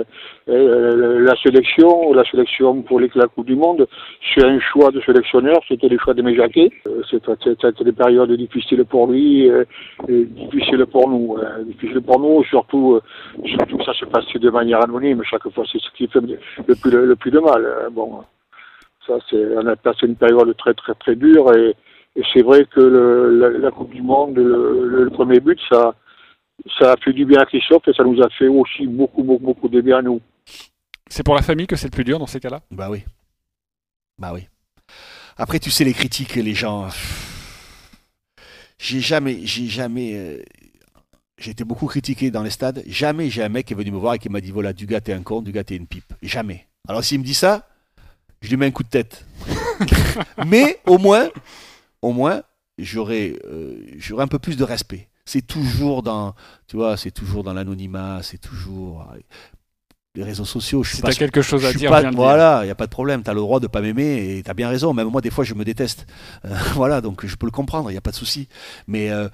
Euh, la sélection, la sélection pour la Coupe du Monde, c'est un choix de sélectionneur, c'était le choix de Méjaquet. Euh, C'était des périodes difficiles pour lui, euh, et difficiles pour nous, euh, difficiles pour nous. Surtout, surtout ça se passait de manière anonyme chaque fois. C'est ce qui fait le plus, le plus de mal. Euh, Bon, ça c'est, on a passé une période très très très dure et c'est vrai que la, Coupe du Monde, le- le premier but, ça, ça a fait du bien à Christophe et ça nous a fait aussi beaucoup, beaucoup, beaucoup de bien à nous. C'est pour la famille que c'est le plus dur dans ces cas-là? Bah oui. Bah oui. Après, tu sais, les critiques, les gens. J'ai jamais. J'ai jamais. euh, J'ai été beaucoup critiqué dans les stades. Jamais j'ai un mec qui est venu me voir et qui m'a dit voilà, du gars, t'es un con, du gars, t'es une pipe. Jamais. Alors, s'il me dit ça, je lui mets un coup de tête. Mais au moins, au moins, j'aurais euh, j'aurais un peu plus de respect. C'est toujours dans, tu vois, c'est toujours dans l'anonymat, c'est toujours les réseaux sociaux. Je suis Si pas t'as sur- quelque chose à dire, pas- voilà, il y a pas de problème. T'as le droit de pas m'aimer et t'as bien raison. Même moi, des fois, je me déteste. Euh, voilà, donc je peux le comprendre. Il y a pas de souci. Mais euh,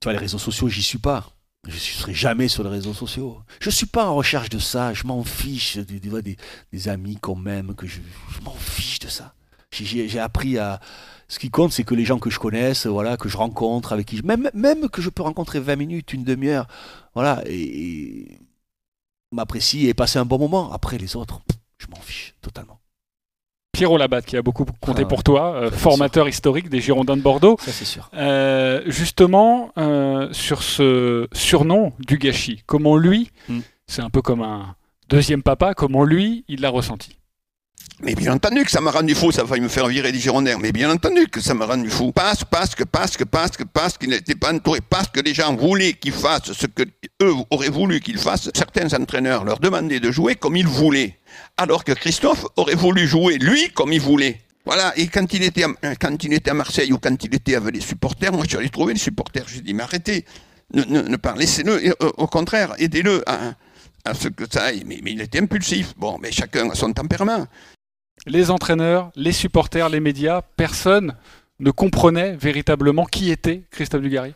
tu vois, les réseaux sociaux, j'y suis pas. Je ne serai jamais sur les réseaux sociaux. Je suis pas en recherche de ça. Je m'en fiche des, des, amis qu'on m'aime, que je, je m'en fiche de ça. J'ai appris à. Ce qui compte, c'est que les gens que je connaisse, voilà, que je rencontre, avec qui, je- même, même que je peux rencontrer 20 minutes, une demi-heure, voilà, et, et m'apprécient et passer un bon moment. Après, les autres, je m'en fiche totalement. Pierrot Labatte, qui a beaucoup compté Ah pour toi, euh, formateur historique des Girondins de Bordeaux. Ça, c'est sûr. Euh, justement, euh, sur ce surnom du gâchis, comment lui, Hmm. c'est un peu comme un deuxième papa, comment lui, il l'a ressenti? Mais bien entendu que ça m'a rendu fou, ça a failli me faire virer des Girondins. Mais bien entendu que ça m'a rendu fou. Parce, parce que, parce que, parce que, parce qu'il n'était pas entouré, parce que les gens voulaient qu'il fasse ce que eux auraient voulu qu'il fasse. Certains entraîneurs leur demandaient de jouer comme ils voulaient. Alors que Christophe aurait voulu jouer lui comme il voulait. Voilà, et quand il, était à, quand il était à Marseille ou quand il était avec les supporters, moi je suis allé trouver les supporters, je lui ai dit, mais arrêtez, ne, ne, ne pas, laissez-le, euh, au contraire, aidez-le à, à ce que ça aille. Mais, mais il était impulsif. Bon, mais chacun a son tempérament. Les entraîneurs, les supporters, les médias, personne ne comprenait véritablement qui était Christophe Dugarry.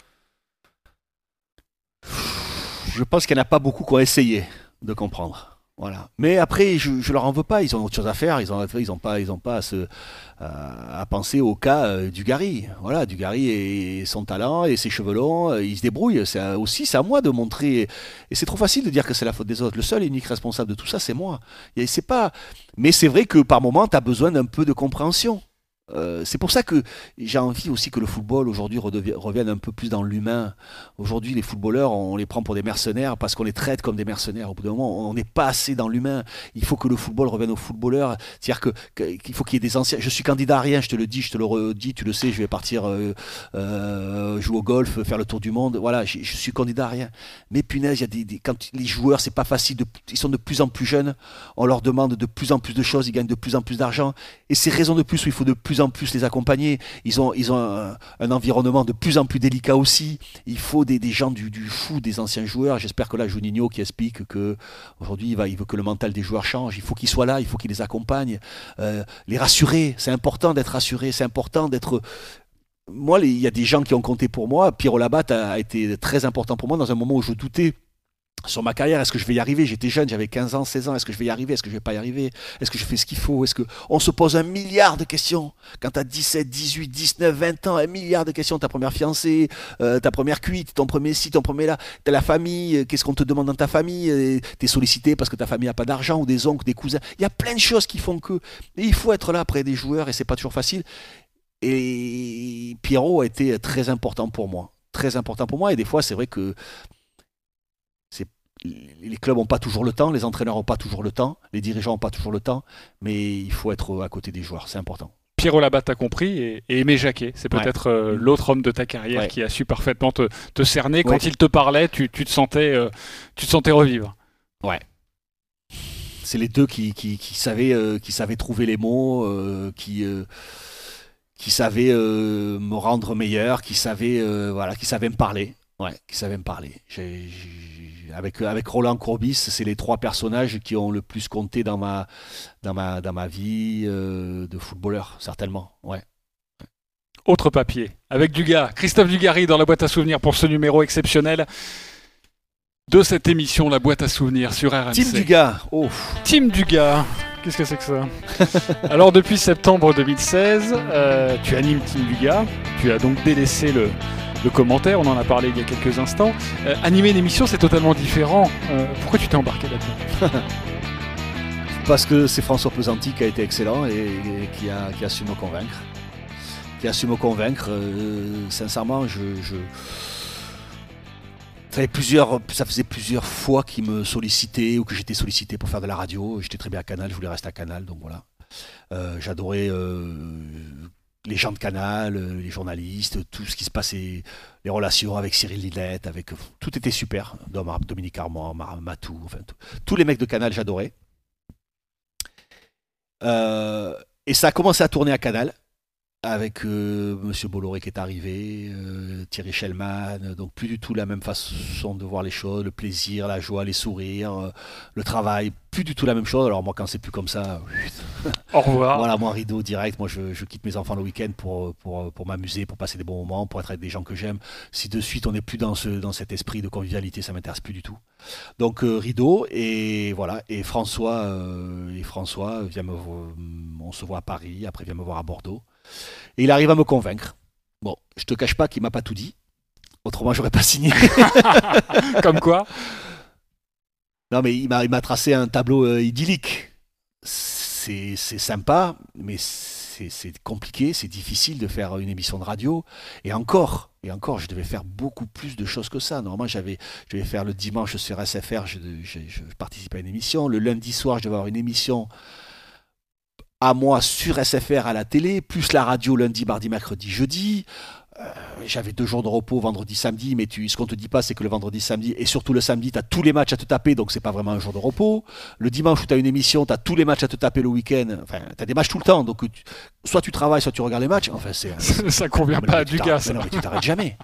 Je pense qu'il n'y en a pas beaucoup qui ont essayé de comprendre. Voilà. Mais après, je, leur en veux pas. Ils ont autre chose à faire. Ils ont, pas, ils ont pas à, se, à, à penser au cas euh, du Gary. Voilà, du Gary et son talent et ses cheveux longs, euh, il se débrouille. C'est aussi, c'est à moi de montrer. Et c'est trop facile de dire que c'est la faute des autres. Le seul et unique responsable de tout ça, c'est moi. Et c'est pas. Mais c'est vrai que par moment, tu as besoin d'un peu de compréhension. Euh, c'est pour ça que j'ai envie aussi que le football aujourd'hui revienne un peu plus dans l'humain. Aujourd'hui, les footballeurs, on les prend pour des mercenaires parce qu'on les traite comme des mercenaires. Au bout d'un moment, on n'est pas assez dans l'humain. Il faut que le football revienne aux footballeurs. C'est-à-dire qu'il faut qu'il y ait des anciens. Je suis candidat à rien, je te le dis, je te le redis, tu le sais, je vais partir euh, euh, jouer au golf, faire le tour du monde. Voilà, je, suis candidat à rien. Mais punaise, y a des, quand les joueurs, c'est pas facile. ils sont de plus en plus jeunes. On leur demande de plus en plus de choses. Ils gagnent de plus en plus d'argent. Et c'est raison de plus où il faut de plus plus les accompagner. Ils ont, ils ont un, environnement de plus en plus délicat aussi. Il faut des, gens du, fou, des anciens joueurs. J'espère que là, Juninho qui explique que aujourd'hui, il, veut que le mental des joueurs change. Il faut qu'ils soient là, il faut qu'ils les accompagnent, euh, les rassurer. C'est important d'être rassuré. C'est important d'être moi, il y a des gens qui ont compté pour moi. Pierrot Labatte a été très important pour moi dans un moment où je doutais sur ma carrière. Est-ce que je vais y arriver? J'étais jeune, j'avais 15 ans, 16 ans. Est-ce que je vais y arriver? Est-ce que je vais pas y arriver? Est-ce que je fais ce qu'il faut? Est-ce que on se pose un milliard de questions quand tu as 17, 18, 19, 20 ans, un milliard de questions. Ta première fiancée, euh, ta première cuite, ton premier ci, ton premier là. T'as la famille. euh, Qu'est-ce qu'on te demande dans ta famille? Euh, T'es sollicité parce que ta famille a pas d'argent ou des oncles, des cousins. Il y a plein de choses qui font que. Il faut être là près des joueurs et c'est pas toujours facile. Et Pierrot a été très important pour moi. Très important pour moi. Et des fois, c'est vrai que les clubs n'ont pas toujours le temps, les entraîneurs n'ont pas toujours le temps, les dirigeants n'ont pas toujours le temps, mais il faut être à côté des joueurs, c'est important. Pierrot Labat t'a compris et, et Aimé Jacquet, c'est Ouais. peut-être euh, l'autre homme de ta carrière Ouais. qui a su parfaitement te, te cerner. Quand Ouais. il te parlait, tu, tu te sentais, euh, tu te sentais revivre. Ouais. C'est les deux qui, qui, qui savaient, euh, qui savaient trouver les mots, euh, qui, euh, qui savaient euh, me rendre meilleur, qui savaient, euh, voilà, qui savaient me parler. Ouais, qui savaient me parler. J'ai- j'ai- avec, avec Roland Courbis, c'est les trois personnages qui ont le plus compté dans ma, dans ma, dans ma vie euh, de footballeur, certainement. Ouais. Autre papier, avec Dugas, Christophe Dugarry dans la boîte à souvenirs pour ce numéro exceptionnel de cette émission, la boîte à souvenirs sur RMC. Team Dugas, oh. Team Dugas, qu'est-ce que c'est que ça? Alors depuis septembre 2016, euh, tu animes Team Dugas, tu as donc délaissé le, le commentaire, on en a parlé il y a quelques instants. Euh, animer une émission, c'est totalement différent. Euh, pourquoi tu t'es embarqué là-dedans Parce que c'est François Pesanti qui a été excellent et, qui, a, qui su me convaincre. Qui a su me convaincre. euh, sincèrement, je, Ça, plusieurs, ça faisait plusieurs fois qu'il me sollicitait ou que j'étais sollicité pour faire de la radio. J'étais très bien à Canal, je voulais rester à Canal, donc voilà. J'adorais les gens de Canal, euh, les journalistes, tout ce qui se passait, les relations avec Cyril Linette, avec tout était super. Dom- Dominique Armand, Matou, tous les mecs de Canal, j'adorais. Euh, et ça a commencé à tourner à Canal avec euh, Monsieur Bolloré qui est arrivé, euh, Thierry Schellman, donc plus du tout la même façon de voir les choses, le plaisir, la joie, les sourires, euh, le travail, plus du tout la même chose. Alors moi quand c'est plus comme ça, Au revoir. Voilà, moi rideau direct, moi je, je quitte mes enfants le week-end pour, pour, pour m'amuser, pour passer des bons moments, pour être avec des gens que j'aime. Si de suite on n'est plus dans, ce, dans cet esprit de convivialité, ça m'intéresse plus du tout. Donc euh, rideau et voilà et François euh, et François vient me on se voit à Paris, après vient me voir à Bordeaux et il arrive à me convaincre. Bon, je te cache pas qu'il m'a pas tout dit. Autrement, j'aurais pas signé. Comme quoi Non, mais il m'a tracé un tableau euh, idyllique. C'est c'est sympa, mais c'est c'est compliqué, c'est difficile de faire une émission de radio. Et encore, et encore, je devais faire beaucoup plus de choses que ça. Normalement, j'avais, je devais faire le dimanche sur SFR, je, je, je participais à une émission. Le lundi soir, je devais avoir une émission à moi sur SFR à la télé, plus la radio lundi, mardi, mercredi, jeudi. Euh, J'avais deux jours de repos vendredi, samedi, mais tu, ce qu'on te dit pas, c'est que le vendredi, samedi et surtout le samedi, tu as tous les matchs à te taper, donc c'est pas vraiment un jour de repos. Le dimanche où tu as une émission, tu as tous les matchs à te taper le week-end. Enfin, tu as des matchs tout le temps, donc tu- soit tu travailles, soit tu regardes les matchs. Enfin, c'est Ça convient pas à tu Dugas, mais non, mais tu t'arrêtes jamais.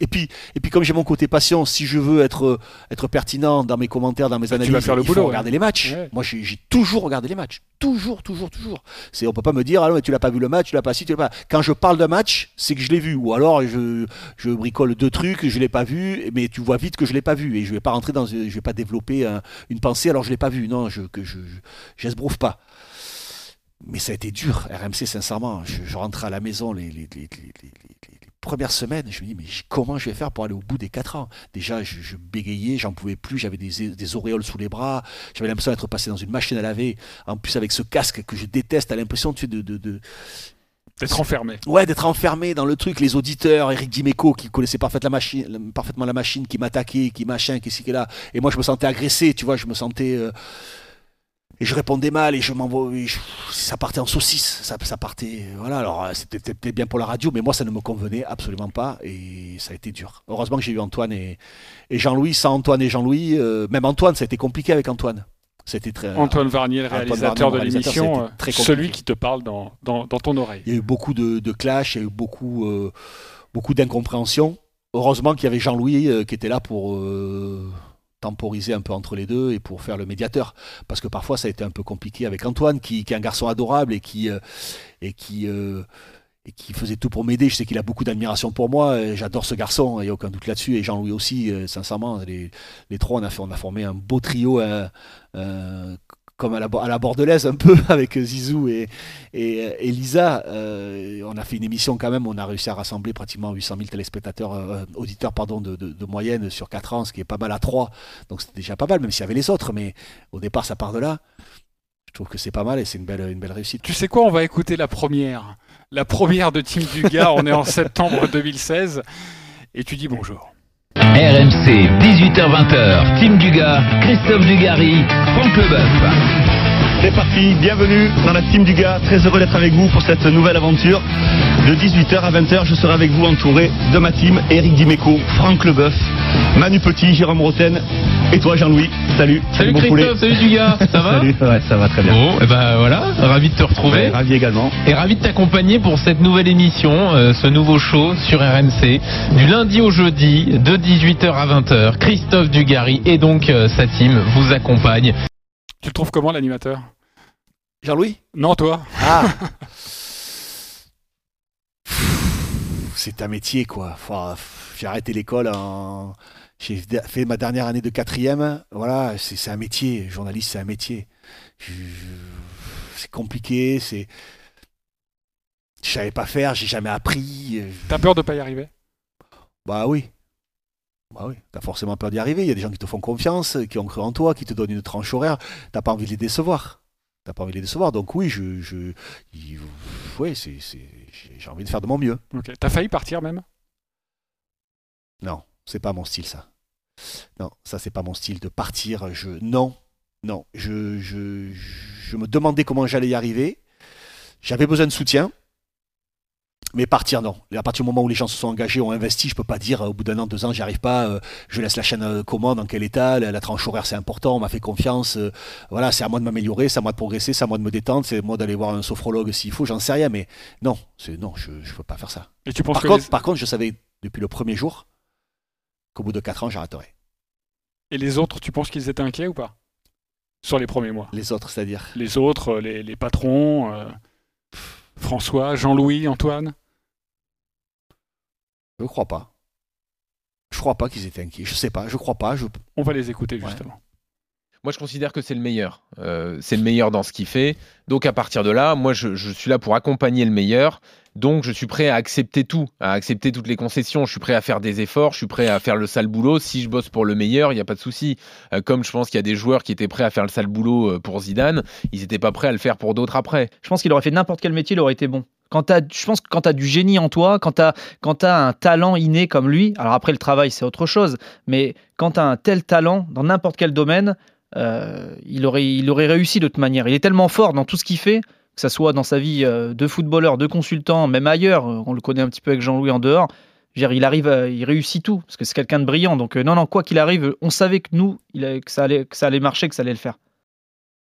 Et puis, et puis comme j'ai mon côté patient, si je veux être, être pertinent dans mes commentaires, dans mes tu analyses, vas faire le il faut regarder ouais. les matchs. Ouais. Moi, j'ai j'ai toujours regardé les matchs. Toujours, toujours, toujours. C'est, on peut pas me dire, ah non, mais tu l'as pas vu le match, tu l'as pas si, tu l'as pas. Quand je parle d'un match, c'est que je l'ai vu. Ou alors, je, bricole deux trucs, je l'ai pas vu, mais tu vois vite que je l'ai pas vu. Et je vais pas rentrer dans, je vais pas développer un- une pensée alors je l'ai pas vu. Non, je, que je, pas. Mais ça a été dur, RMC, sincèrement. Je, je rentrais à la maison les, premières semaines, je me dis, mais comment je vais faire pour aller au bout des 4 ans? Déjà, je, je bégayais, j'en pouvais plus, j'avais des, auréoles sous les bras, j'avais l'impression d'être passé dans une machine à laver. En plus, avec ce casque que je déteste, t'as l'impression de, de, D'être enfermé. Ouais, d'être enfermé dans le truc. Les auditeurs, Eric Dimeco, qui connaissait parfaitement la machine, parfaitement la machine, qui m'attaquait, qui machin, qui ci, qui là. Et moi, je me sentais agressé, tu vois, je me sentais. euh, Et je répondais mal, et je m'envoyais. je- Ça partait en saucisse. Ça, ça partait. Voilà, alors euh, c'était peut-être bien pour la radio, mais moi, ça ne me convenait absolument pas, et ça a été dur. Heureusement que j'ai eu Antoine et, et Jean-Louis. Sans Antoine et Jean-Louis, euh, même Antoine, ça a été compliqué avec Antoine. C'était très. Antoine Varnier, le Antoine réalisateur Varnier, de le réalisateur, a l'émission, euh, celui qui te parle dans, dans, dans ton oreille. Il y a eu beaucoup de, de clash, il y a eu beaucoup, euh, beaucoup d'incompréhension. Heureusement qu'il y avait Jean-Louis euh, qui était là pour euh, temporiser un peu entre les deux et pour faire le médiateur. Parce que parfois ça a été un peu compliqué avec Antoine, qui, qui est un garçon adorable et qui, euh, et qui, euh, et qui faisait tout pour m'aider. Je sais qu'il a beaucoup d'admiration pour moi. et J'adore ce garçon, il n'y a aucun doute là-dessus. Et Jean-Louis aussi, euh, sincèrement, les, trois, on a, formé un beau trio. euh, euh, comme à la, bordelaise un peu avec Zizou et, et, et Lisa, euh, on a fait une émission quand même, on a réussi à rassembler pratiquement 800 000 téléspectateurs, euh, auditeurs pardon, de, de- de moyenne sur 4 ans, ce qui est pas mal à 3. Donc c'était déjà pas mal, même s'il y avait les autres, mais au départ ça part de là. Je trouve que c'est pas mal et c'est une belle, une belle réussite. Tu sais quoi, on va écouter la première. La première de Team Dugas, on est en septembre 2016. Et tu dis bonjour. RMC, 18h-20h, Team Dugas, Christophe Dugarry, Franck Leboeuf. C'est parti, bienvenue dans la team du gars. Très heureux d'être avec vous pour cette nouvelle aventure. De 18h à 20h, je serai avec vous entouré de ma team, Eric Dimeco, Franck Leboeuf, Manu Petit, Jérôme Roten et toi Jean-Louis. Salut. Salut mon Christophe, poulet. salut Dugas, ça va Salut, ouais, ça va très bien. Bon, et ben voilà, ravi de te retrouver. Ouais, ravi également. Et ravi de t'accompagner pour cette nouvelle émission, euh, ce nouveau show sur RMC, du lundi au jeudi, de 18h à 20h. Christophe Dugarry et donc euh, sa team vous accompagnent. Tu le trouves comment l'animateur? Jean-Louis? Non, toi. Ah C'est un métier, quoi. Enfin, j'ai arrêté l'école en. J'ai fait ma dernière année de quatrième. Voilà, c'est un métier. Journaliste, c'est un métier. Je- C'est compliqué, c'est. Je savais pas faire, j'ai jamais appris. T'as peur de pas y arriver? Bah oui. Bah oui, t'as forcément peur d'y arriver. Il y a des gens qui te font confiance, qui ont cru en toi, qui te donnent une tranche horaire. T'as pas envie de les décevoir. T'as pas envie de les décevoir. Donc oui, je, je, c'est, c'est- j'ai- envie de faire de mon mieux. Ok. T'as failli partir même? Non, c'est pas mon style ça. Non, ça c'est pas mon style de partir. Je non, non. Je, je, je me demandais comment j'allais y arriver. J'avais besoin de soutien. Mais partir, non. À partir du moment où les gens se sont engagés, ont investi, je peux pas dire euh, au bout d'un an, deux ans, j'y arrive pas, euh, je laisse la chaîne euh, comment, dans quel état, la, la tranche horaire c'est important, on m'a fait confiance, euh, voilà, c'est à moi de m'améliorer, c'est à moi de progresser, c'est à moi de me détendre, c'est à moi d'aller voir un sophrologue s'il faut, j'en sais rien, mais non, c'est non, je ne peux pas faire ça. Et tu penses par, que contre, les- par contre, je savais depuis le premier jour qu'au bout de quatre ans, j'arrêterais. Et les autres, tu penses qu'ils étaient inquiets ou pas? Sur les premiers mois? Les autres, c'est-à-dire? Les autres, les, les patrons, François, Jean-Louis, Antoine? Je crois pas. Je crois pas qu'ils étaient inquiets. Je sais pas, je crois pas. Je... On va les écouter justement. Moi, je considère que c'est le meilleur. Euh, c'est le meilleur dans ce qu'il fait. Donc, à partir de là, moi, je, je suis là pour accompagner le meilleur. Donc, je suis prêt à accepter tout, à accepter toutes les concessions. Je suis prêt à faire des efforts. Je suis prêt à faire le sale boulot. Si je bosse pour le meilleur, il n'y a pas de souci. Euh, comme je pense qu'il y a des joueurs qui étaient prêts à faire le sale boulot euh, pour Zidane, ils n'étaient pas prêts à le faire pour d'autres après. Je pense qu'il aurait fait n'importe quel métier, il aurait été bon. Quand t'as- je pense que quand tu as du génie en toi, quand tu as, un talent inné comme lui, alors après le travail c'est autre chose, mais quand tu as un tel talent dans n'importe quel domaine, euh, il, aurait, il aurait réussi de toute manière. Il est tellement fort dans tout ce qu'il fait, que ce soit dans sa vie euh, de footballeur, de consultant, même ailleurs, euh, on le connaît un petit peu avec Jean-Louis en dehors, il arrive, il réussit tout, parce que c'est quelqu'un de brillant. Donc non, non, quoi qu'il arrive, on savait que nous, il que, ça allait, que ça allait marcher, que ça allait le faire.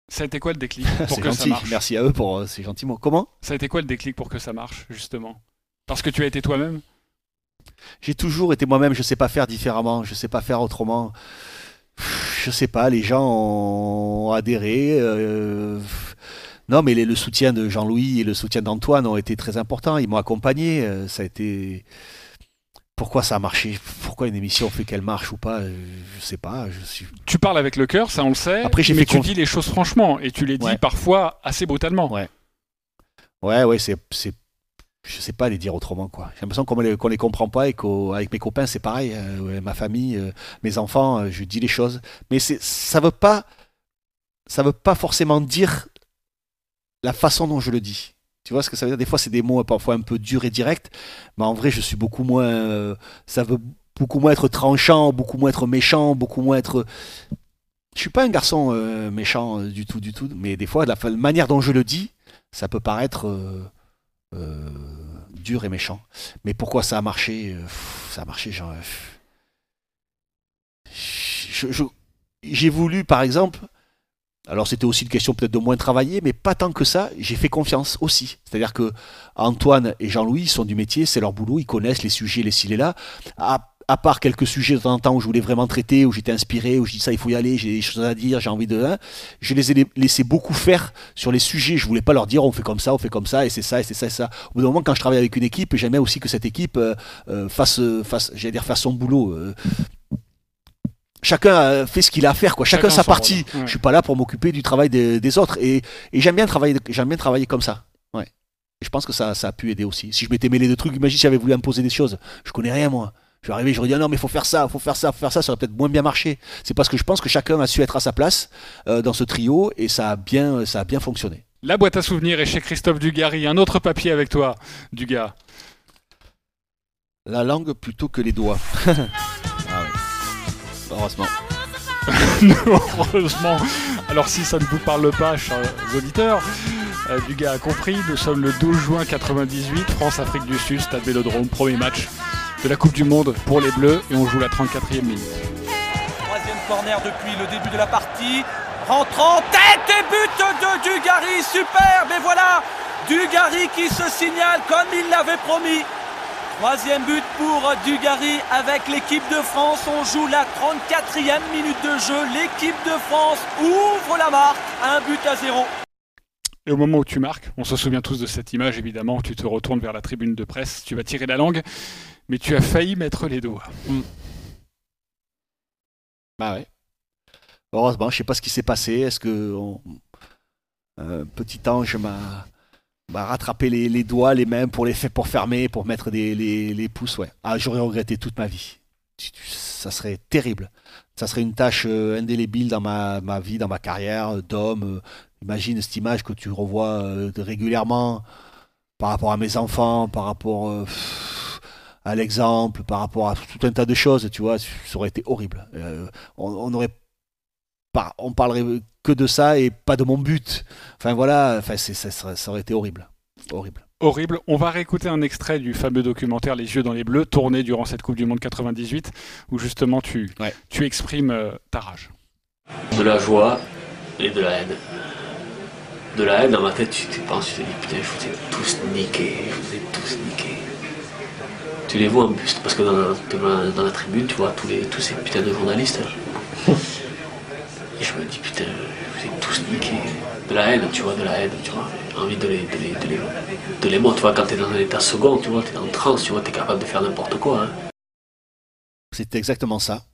Ça a été quoi le déclic pour que ça marche Merci à eux pour euh, ces gentils mots. Comment Ça a été quoi le déclic pour que ça marche, justement? Parce que tu as été toi-même? J'ai toujours été moi-même. Je sais pas faire différemment. Je sais pas faire autrement. Je sais pas. Les gens ont adhéré. euh, Non, mais les- le soutien de Jean-Louis et le soutien d'Antoine ont été très importants. Ils m'ont accompagné. euh, Ça a été. Pourquoi ça a marché? Pourquoi une émission fait qu'elle marche ou pas? Je sais pas. Je suis. Tu parles avec le cœur, ça on le sait. Après, j'ai mais fait tu conf- dis les choses franchement et tu les dis Ouais. parfois assez brutalement. Ouais. Ouais, ouais, c'est, c'est, je sais pas les dire autrement quoi. J'ai l'impression qu'on les, qu'on les comprend pas et qu'avec mes copains c'est pareil, euh, ma famille, euh, mes enfants, euh, je dis les choses, mais c'est, ça veut pas, ça veut pas forcément dire la façon dont je le dis. Tu vois ce que ça veut dire? Des fois c'est des mots parfois un peu durs et directs, mais en vrai je suis beaucoup moins, euh, ça veut beaucoup moins être tranchant, beaucoup moins être méchant, beaucoup moins être je suis pas un garçon euh, méchant du tout, du tout, mais des fois, la, manière dont je le dis, ça peut paraître euh, dur et méchant. Mais pourquoi ça a marché Ça a marché, genre. J'ai voulu, par exemple, alors c'était aussi une question peut-être de moins travailler, mais pas tant que ça, j'ai fait confiance aussi. C'est-à-dire que Antoine et Jean-Louis sont du métier, c'est leur boulot, ils connaissent les sujets, les les là. À, à part quelques sujets de temps en temps où je voulais vraiment traiter, où j'étais inspiré, où je dis ça, il faut y aller, j'ai des choses à dire, j'ai envie de. hein, je les ai laissés beaucoup faire sur les sujets. Je voulais pas leur dire on fait comme ça, on fait comme ça, et c'est ça, et c'est ça, et ça. Au bout d'un moment, quand je travaille avec une équipe, j'aimais aussi que cette équipe euh, euh, fasse, fasse, j'allais dire, fasse son boulot. euh. Chacun euh, fait ce qu'il a à faire, quoi. Chacun, Chacun sa partie. ouais. Je suis pas là pour m'occuper du travail des, des autres. Et, et j'aime bien travailler, j'aime bien travailler comme ça. Ouais. Et je pense que ça, ça a pu aider aussi. Si je m'étais mêlé de trucs, imagine si j'avais voulu imposer des choses. Je connais rien, moi. Je suis arrivé, j'aurais dit ah non, mais il faut faire ça, faut faire ça, faut faire ça, ça aurait peut-être moins bien marché. C'est parce que je pense que chacun a su être à sa place euh, dans ce trio et ça a bien, ça a bien fonctionné. La boîte à souvenirs est chez Christophe Dugarry. Un autre papier avec toi, Dugas. La langue plutôt que les doigts. Heureusement. Heureusement. Alors si ça ne vous parle pas, chers auditeurs, euh, du gars a compris, nous sommes le 12 juin 98, France-Afrique du Sud, Stade Vélodrome, premier match de la Coupe du Monde pour les Bleus et on joue la 34e minute. Troisième corner depuis le début de la partie. Rentrant, tête et but de Dugarry, superbe et voilà Dugarry qui se signale comme il l'avait promis. Troisième but pour Dugarry avec l'équipe de France. On joue la 34e minute de jeu. L'équipe de France ouvre la marque. Un but à zéro. Et au moment où tu marques, on se souvient tous de cette image évidemment, tu te retournes vers la tribune de presse, tu vas tirer la langue, mais tu as failli mettre les doigts. Bah ouais. Heureusement, je sais pas ce qui s'est passé. Est-ce que on- un petit ange m'a m'a rattrapé les, les doigts, les mains pour les faire pour fermer, pour mettre des, les, les pouces, ouais. Ah, j'aurais regretté toute ma vie. Ça serait terrible. Ça serait une tâche euh, indélébile dans ma, ma vie, dans ma carrière euh, d'homme. Euh, Imagine cette image que tu revois régulièrement par rapport à mes enfants, par rapport à l'exemple, par rapport à tout un tas de choses, tu vois. Ça aurait été horrible. On, on aurait pas, on parlerait que de ça et pas de mon but. Enfin voilà, enfin, c'est- ça, serait- ça aurait été horrible. Horrible. Horrible. On va réécouter un extrait du fameux documentaire Les yeux dans les bleus, tourné durant cette Coupe du Monde 98, où justement tu, tu exprimes euh, ta rage. de la joie et de la haine. De la haine, dans ma tête, tu te penses, tu te dis, putain, je vous ai tous niqués, je vous ai tous niqués. Tu les vois en buste, parce que dans la, dans la- dans la tribune, tu vois tous, les, tous ces putains de journalistes. hein. Et je me dis, putain, vous ai tous niqués. De la haine, tu vois, de la haine, tu vois. Envie de les, de les, de les, de les tu vois, quand t'es dans un état second, tu vois, t'es en transe, tu vois, t'es capable de faire n'importe quoi. hein. C'est exactement ça.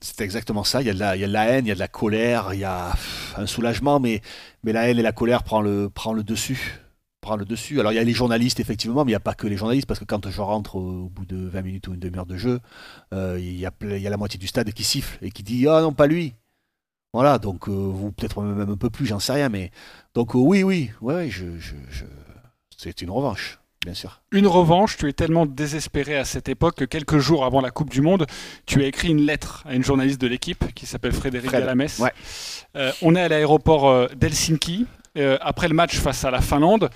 C'est exactement ça. Il y, a de la, il y a de la haine, il y a de la colère, il y a un soulagement, mais, mais la haine et la colère prend le, prend le dessus. Prend le dessus. Alors il y a les journalistes, effectivement, mais il n'y a pas que les journalistes, parce que quand je rentre au, bout de 20 minutes ou une demi-heure de jeu, euh, il, y a, il y a la moitié du stade qui siffle et qui dit Ah non, pas lui. Voilà, donc, euh, vous peut-être même un peu plus, j'en sais rien, mais. Donc, euh, oui, oui, ouais, ouais, je, je, je- c'est une revanche, bien sûr. Une revanche, tu es tellement désespéré à cette époque que quelques jours avant la Coupe du Monde, tu as écrit une lettre à une journaliste de l'équipe qui s'appelle Frédéric Fred, Galamès. ouais. Euh, on est à l'aéroport d'Helsinki. euh, après le match face à la Finlande,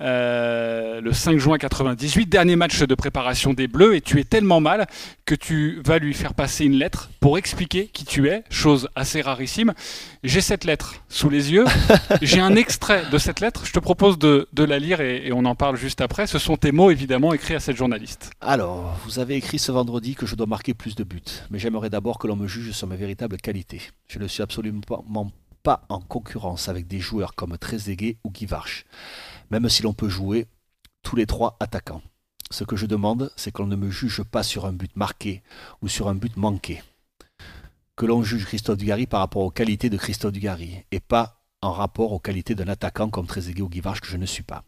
euh, le 5 juin 98, dernier match de préparation des Bleus, et tu es tellement mal que tu vas lui faire passer une lettre pour expliquer qui tu es, chose assez rarissime. J'ai cette lettre sous les yeux, j'ai un extrait de cette lettre, je te propose de, de la lire et, et on en parle juste après. Ce sont tes mots évidemment écrits à cette journaliste. Alors, vous avez écrit ce vendredi que je dois marquer plus de buts, mais j'aimerais d'abord que l'on me juge sur mes véritables qualités. Je ne suis absolument pas, en concurrence avec des joueurs comme Trezeguet ou Guy Varche, même si l'on peut jouer tous les trois attaquants. Ce que je demande, c'est qu'on ne me juge pas sur un but marqué ou sur un but manqué. Que l'on juge Christophe Dugarry par rapport aux qualités de Christophe Dugarry et pas en rapport aux qualités d'un attaquant comme Trezeguet ou Guy Varche que je ne suis pas.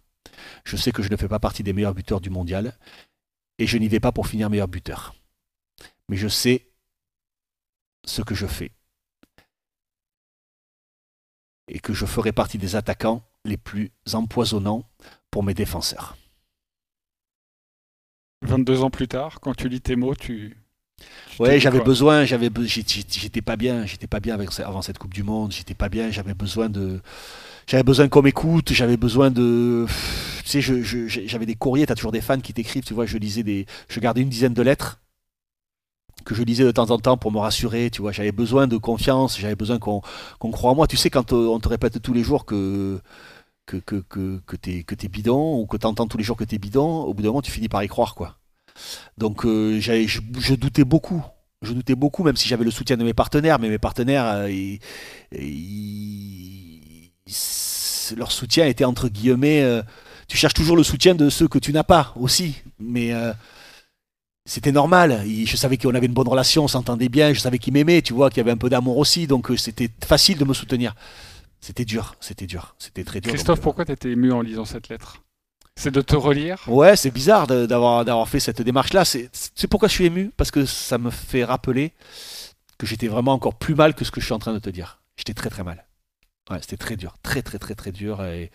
Je sais que je ne fais pas partie des meilleurs buteurs du mondial et je n'y vais pas pour finir meilleur buteur. Mais je sais ce que je fais. Et que je ferai partie des attaquants les plus empoisonnants pour mes défenseurs. 22 ans plus tard, quand tu lis tes mots, tu. Ouais, j'avais besoin, j'avais, j'étais pas bien, j'étais pas bien avec, avant cette Coupe du Monde, j'étais pas bien, j'avais besoin de, j'avais besoin qu'on m'écoute, j'avais besoin de, tu sais, je- je- j'avais des courriers, t'as toujours des fans qui t'écrivent, tu vois, je lisais des, je gardais une dizaine de lettres que je lisais de temps en temps pour me rassurer, tu vois, j'avais besoin de confiance, j'avais besoin qu'on, qu'on croit en moi. Tu sais, quand euh, on te répète tous les jours que que, que, que, t'es bidon ou que t'entends tous les jours que t'es bidon, au bout d'un moment tu finis par y croire quoi. Donc euh, je, doutais beaucoup. Je doutais beaucoup, même si j'avais le soutien de mes partenaires, mais mes partenaires, euh, leur soutien était entre guillemets. euh, tu cherches toujours le soutien de ceux que tu n'as pas aussi, mais c'était normal. Je savais qu'on avait une bonne relation, on s'entendait bien, je savais qu'il m'aimait, tu vois, qu'il y avait un peu d'amour aussi, donc euh, c'était facile de me soutenir. C'était dur, c'était dur, c'était très dur. Christophe, donc, euh, pourquoi tu étais ému en lisant cette lettre? C'est de te relire? Ouais, c'est bizarre d'avoir fait cette démarche-là. C'est c'est pourquoi je suis ému, parce que ça me fait rappeler que j'étais vraiment encore plus mal que ce que je suis en train de te dire. J'étais très très mal. Ouais, c'était très dur, très très très très dur. Et,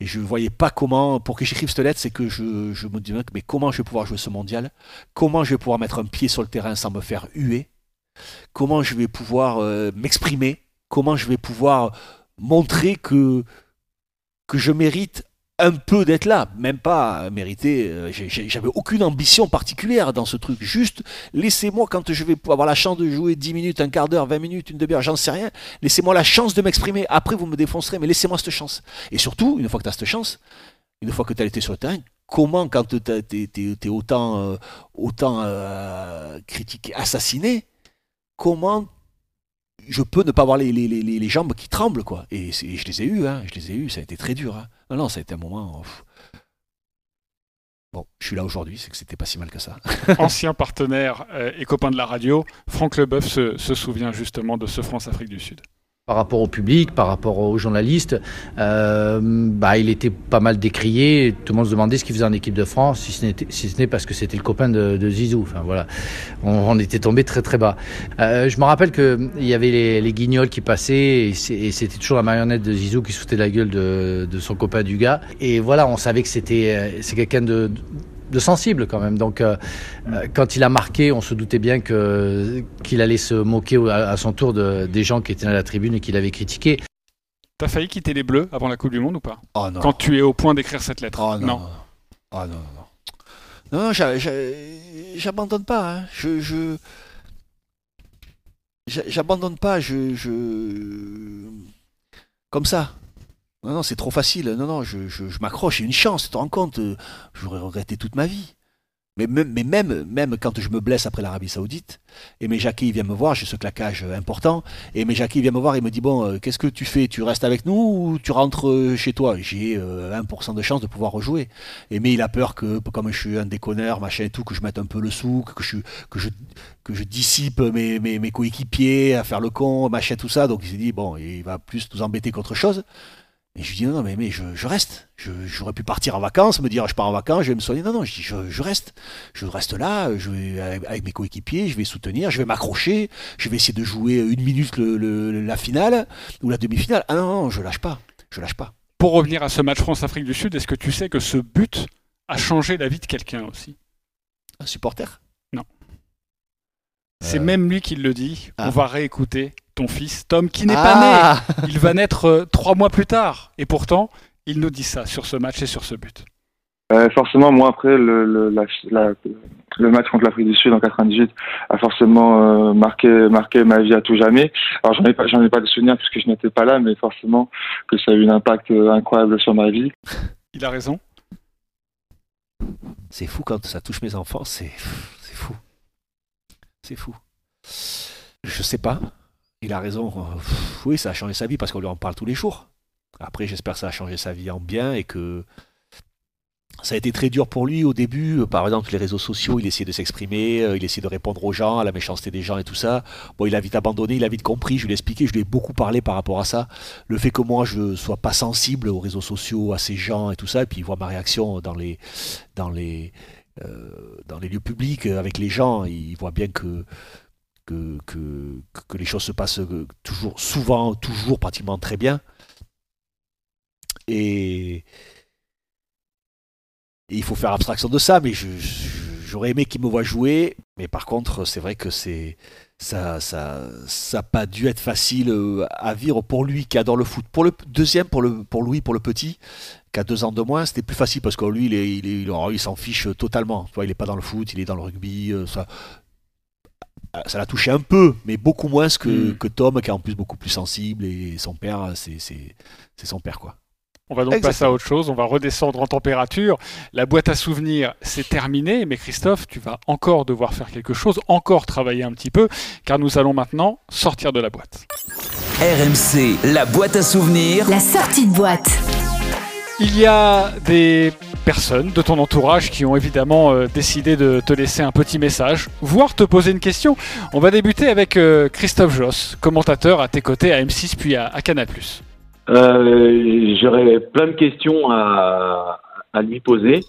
et je voyais pas comment, pour que j'écrive cette lettre, c'est que je, je me disais, mais comment je vais pouvoir jouer ce mondial? Comment je vais pouvoir mettre un pied sur le terrain sans me faire huer? Comment je vais pouvoir euh, m'exprimer? Comment je vais pouvoir montrer que, que je mérite un peu d'être là, même pas mériter. euh, J'avais aucune ambition particulière dans ce truc. Juste, laissez-moi, quand je vais avoir la chance de jouer 10 minutes, un quart d'heure, 20 minutes, une demi-heure, j'en sais rien, laissez-moi la chance de m'exprimer. Après, vous me défoncerez, mais laissez-moi cette chance. Et surtout, une fois que tu as cette chance, une fois que tu as été sur le terrain, comment, quand tu es, autant, euh, autant euh, critiqué, assassiné, comment je peux ne pas avoir les, les, les, les jambes qui tremblent, quoi. Et je les ai eues, hein, je les ai eues, ça a été très dur. Hein. Non, non, ça a été un moment. pff. Bon, je suis là aujourd'hui, c'est que c'était pas si mal que ça. Ancien partenaire euh, et copain de la radio, Franck Leboeuf se, se souvient justement de ce France-Afrique du Sud. Par rapport au public, par rapport aux journalistes, euh, bah, il était pas mal décrié. Tout le monde se demandait ce qu'il faisait en équipe de France, si ce n'était- si ce n'est parce que c'était le copain de, de Zizou. Enfin voilà, on, on était tombé très très bas. Euh, je me rappelle que il y avait les, les guignols qui passaient et c'était toujours la marionnette de Zizou qui de la gueule de, de son copain du gars. Et voilà, on savait que c'était euh, c'est quelqu'un de de sensible quand même. Donc, euh, euh, quand il a marqué, on se doutait bien que qu'il allait se moquer à, à son tour de, des gens qui étaient à la tribune et qu'il avait critiqué. T'as failli quitter les Bleus avant la Coupe du Monde ou pas? Oh non. Quand tu es au point d'écrire cette lettre Oh non. Ah non, non, non. Non, non, j'a- j'abandonne pas. hein. Je, je... j'a- J'abandonne pas. Je, je. Comme ça. Non, non, c'est trop facile. Non, non, je, je, m'accroche. J'ai une chance, tu te rends compte euh, J'aurais regretté toute ma vie. Mais même, mais même, quand je me blesse après l'Arabie Saoudite, Aimé Jacquet il vient me voir, j'ai ce claquage euh, important, et Jacquet il vient me voir et me dit Bon, euh, qu'est-ce que tu fais Tu restes avec nous ou tu rentres chez toi? J'ai euh, 1% de chance de pouvoir rejouer. Aimé il a peur que, comme je suis un déconneur, machin et tout, que je mette un peu le souk, que je dissipe mes, mes, mes coéquipiers à faire le con, machin, tout ça. Donc il s'est dit Bon, il va plus nous embêter qu'autre chose. Et je lui dis non, non, mais, mais je, je reste. Je- J'aurais pu partir en vacances, me dire je pars en vacances, je vais me soigner. Non, non, je dis je, je reste. Je reste là, je vais avec, mes coéquipiers, je vais soutenir, je vais m'accrocher, je vais essayer de jouer une minute le, le- la finale ou la demi-finale. Ah non, non, je lâche pas. Je lâche pas. Pour revenir à ce match France-Afrique du Sud, est-ce que tu sais que ce but a changé la vie de quelqu'un aussi? Un supporter? Non. C'est même lui qui le dit. On va réécouter ton fils Tom, qui n'est Ah pas né. Il va naître euh, trois mois plus tard. Et pourtant, il nous dit ça sur ce match et sur ce but. Euh, forcément, moi après le, le, la- la- le match contre l'Afrique du Sud en 98 a forcément euh, marqué marqué ma vie à tout jamais. Alors j'en ai pas j'en ai pas de souvenirs puisque je n'étais pas là, mais forcément que ça a eu un impact incroyable sur ma vie. Il a raison. C'est fou quand ça touche mes enfants, c'est c'est fou. C'est fou. Je sais pas. Il a raison. Euh, Oui, ça a changé sa vie parce qu'on lui en parle tous les jours. Après, j'espère que ça a changé sa vie en bien et que ça a été très dur pour lui au début. Par exemple, les réseaux sociaux, il essayait de s'exprimer, euh, il essayait de répondre aux gens, à la méchanceté des gens et tout ça. Bon, il a vite abandonné, il a vite compris. Je lui ai expliqué, je lui ai beaucoup parlé par rapport à ça. Le fait que moi, je sois pas sensible aux réseaux sociaux, à ces gens et tout ça, et puis il voit ma réaction dans les, dans les, euh, dans les lieux publics avec les gens, il voit bien que que, que, que les choses se passent euh, toujours, souvent, toujours, pratiquement très bien. Et, il faut faire abstraction de ça, mais j'aurais aimé qu'il me voit jouer. Mais par contre, c'est vrai que c'est ça, ça, ça pas dû être facile euh, à vivre pour lui qui adore le foot. Pour le deuxième, pour le, pour Louis, pour le petit, qui a deux ans de moins, c'était plus facile parce que lui, il il il- s'en fiche totalement. Tu il n'est pas dans le foot, il est dans le rugby. euh, ça, ça l'a touché un peu, mais beaucoup moins que, que Tom, qui est en plus beaucoup plus sensible. Et son père, c'est c'est- c'est son père, quoi. On va donc passer à autre chose, on va redescendre en température. La boîte à souvenirs, c'est terminé, mais Christophe, tu vas encore devoir faire quelque chose, encore travailler un petit peu, car nous allons maintenant sortir de la boîte. RMC, la boîte à souvenirs. La sortie de boîte. Il y a des personnes de ton entourage qui ont évidemment euh, décidé de te laisser un petit message, voire te poser une question. On va débuter avec euh, Christophe Joss, commentateur à tes côtés à M6 puis à, à Canal+. Euh, J'aurais plein de questions à, lui poser.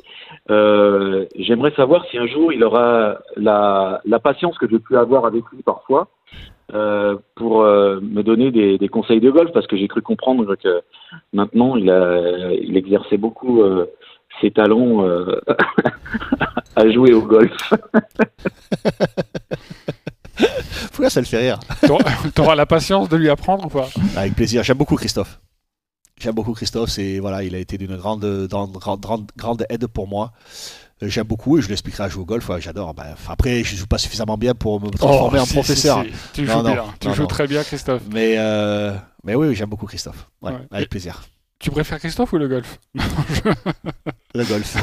Euh, J'aimerais savoir si un jour il aura la, patience que je peux avoir avec lui parfois pour me donner des, conseils de golf, parce que j'ai cru comprendre que maintenant il, exerçait beaucoup ses talents euh, à jouer au golf. Pourquoi ça le fait rire? T'auras la patience de lui apprendre ou pas? Avec plaisir. J'aime beaucoup Christophe. J'aime beaucoup Christophe. C'est voilà, il a été d'une grande, grande, grande, grande aide pour moi. Euh, J'aime beaucoup et je l'expliquerai à jouer au golf. Ouais, J'adore. Bah, enfin, après, je joue pas suffisamment bien pour me transformer Oh, en si, professeur. si, si. Tu Non, joues non, bien. Tu non, joues non. très bien, Christophe. Mais, euh, mais oui, oui, j'aime beaucoup Christophe. Ouais, Ouais. Avec Et- plaisir. Tu préfères Christophe ou le golf Le golf.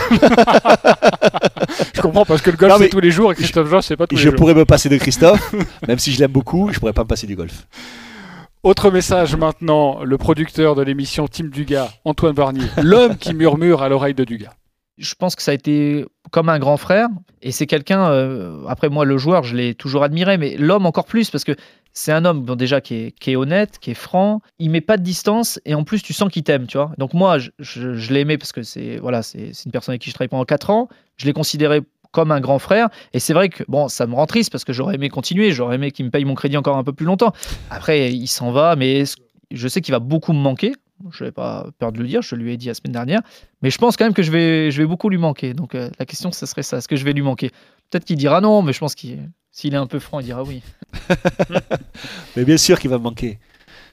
Je comprends parce que le golf c'est tous les jours et Christophe Josse c'est pas tous les Je jours. pourrais me passer de Christophe, même si je l'aime beaucoup, je pourrais pas me passer du golf. Autre message maintenant, le producteur de l'émission Team Dugas, Antoine Varnier, l'homme qui murmure à l'oreille de Dugas. Je pense que ça a été comme un grand frère. Et c'est quelqu'un, euh, après moi, le joueur, je l'ai toujours admiré, mais l'homme encore plus, parce que c'est un homme bon, déjà qui est, qui est honnête, qui est franc. Il met pas de distance et en plus, tu sens qu'il t'aime, tu vois. Donc moi, je, je, je l'ai aimé parce que c'est voilà, c'est une personne avec qui je travaille pendant 4 ans. Je l'ai considéré comme un grand frère. Et c'est vrai que bon, ça me rend triste parce que j'aurais aimé continuer, j'aurais aimé qu'il me paye mon crédit encore un peu plus longtemps. Après, il s'en va, mais je sais qu'il va beaucoup me manquer. Je n'ai pas peur de le dire, je lui ai dit la semaine dernière. Mais je pense quand même que je vais, je vais beaucoup lui manquer. Donc euh, la question, ce serait ça. Est-ce que je vais lui manquer? Peut-être qu'il dira non, mais je pense qu'il s'il est un peu franc, il dira oui. Mais bien sûr qu'il va me manquer.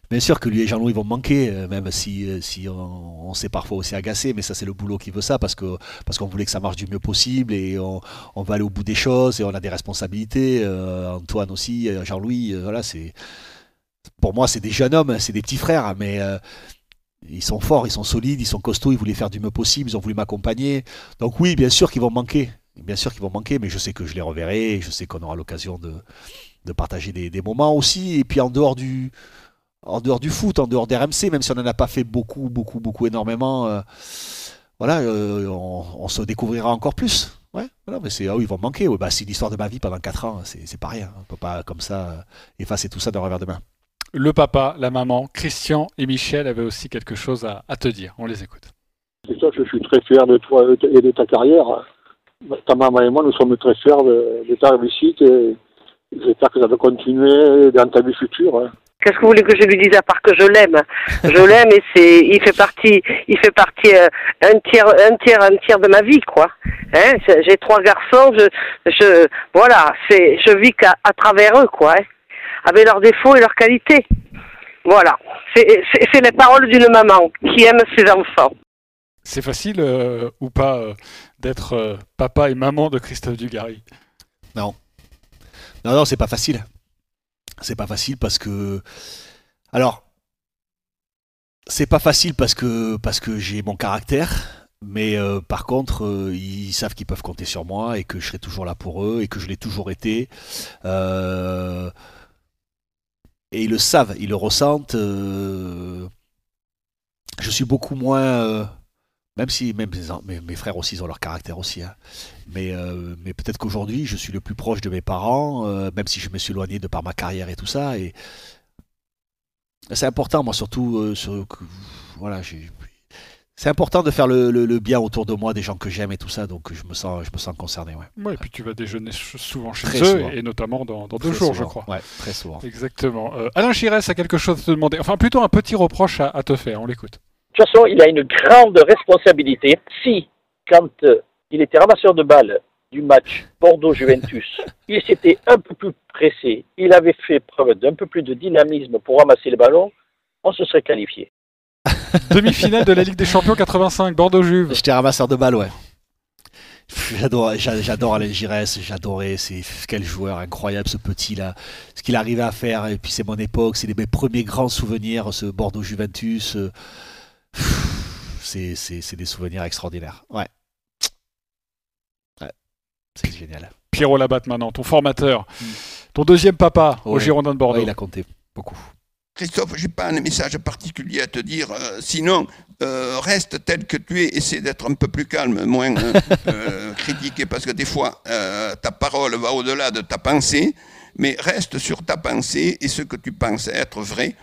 Bien sûr que lui et Jean-Louis vont manquer, euh, même si, euh, on, s'est parfois aussi agacé, mais ça c'est le boulot qui veut ça, parce que parce qu'on voulait que ça marche du mieux possible et on, va aller au bout des choses et on a des responsabilités. euh, Antoine aussi, Jean-Louis, voilà, c'est pour moi c'est des jeunes hommes, c'est des petits frères, mais euh, ils sont forts, ils sont solides, ils sont costauds, ils voulaient faire du mieux possible, ils ont voulu m'accompagner. Donc oui, bien sûr qu'ils vont manquer, bien sûr qu'ils vont me manquer, mais je sais que je les reverrai, je sais qu'on aura l'occasion de, de partager des, des moments aussi, et puis en dehors du en dehors du foot, en dehors d'RMC, même si on n'en a pas fait beaucoup, beaucoup, beaucoup, énormément, euh, voilà, euh, on, on se découvrira encore plus. Ouais, voilà, mais c'est, ah oui, ils vont me manquer. Ouais, bah, c'est l'histoire de ma vie pendant 4 ans, c'est, c'est pas rien. On peut pas comme ça euh, effacer tout ça d'un revers de main. Le papa, la maman, Christian et Michel avaient aussi quelque chose à, à te dire. On les écoute. Christophe, je suis très fier de toi et de ta carrière. Ta maman et moi, nous sommes très fiers de, de ta réussite et j'espère que ça va continuer dans ta vie future. hein. Qu'est-ce que vous voulez que je lui dise à part que je l'aime? Je l'aime et c'est, il fait partie, il fait partie euh, un tiers, un tiers, un tiers de ma vie, quoi. Hein J'ai trois garçons, je, je, voilà, c'est, je vis qu'à à travers eux, quoi. hein, avec leurs défauts et leurs qualités. Voilà, c'est les paroles d'une maman qui aime ses enfants. C'est facile euh, ou pas euh, d'être euh, papa et maman de Christophe Dugarry Non. Non, non, c'est pas facile. C'est pas facile parce que. Alors. C'est pas facile parce que, parce que j'ai mon caractère. Mais euh, par contre, euh, ils savent qu'ils peuvent compter sur moi et que je serai toujours là pour eux et que je l'ai toujours été. Et ils le savent, ils le ressentent. je suis beaucoup moins. Même si même mes, frères aussi ils ont leur caractère aussi. hein. Mais, euh, mais peut-être qu'aujourd'hui, je suis le plus proche de mes parents, euh, même si je me suis éloigné de par ma carrière et tout ça. Et c'est important, moi, surtout. euh, sur- voilà, c'est important de faire le, le- le bien autour de moi, des gens que j'aime et tout ça. Donc je me sens, je me sens concerné. Ouais. Ouais, et puis tu vas déjeuner souvent chez Très eux, souvent. et notamment dans, dans deux jours, je crois. ouais, très souvent. Exactement. Alain Chirès a quelque chose à te demander, enfin plutôt un petit reproche à, à te faire, on l'écoute. De toute façon, il a une grande responsabilité. Si, quand euh, il était ramasseur de balles du match Bordeaux-Juventus, il s'était un peu plus pressé, il avait fait preuve d'un peu plus de dynamisme pour ramasser le ballon, on se serait qualifié. Demi-finale de la Ligue des Champions 85, Bordeaux-Juve. J'étais ramasseur de balles, ouais. J'adore, j'a- j'adore Alain Giresse, j'adorais, c'est quel joueur incroyable ce petit là, ce qu'il arrivait à faire, et puis c'est mon époque, c'est mes premiers grands souvenirs, ce Bordeaux Juventus, euh, c'est c'est- c'est des souvenirs extraordinaires, ouais. Ouais, c'est génial. Pierrot Labatte maintenant, ton formateur, ton deuxième papa au. Girondin de Bordeaux. Ouais, il a compté beaucoup. Christophe, j'ai pas un message particulier à te dire. euh, sinon, euh, reste tel que tu es. Essaie d'être un peu plus calme, moins euh, euh, critiqué, parce que des fois, euh, ta parole va au-delà de ta pensée. Mais reste sur ta pensée et ce que tu penses être vrai,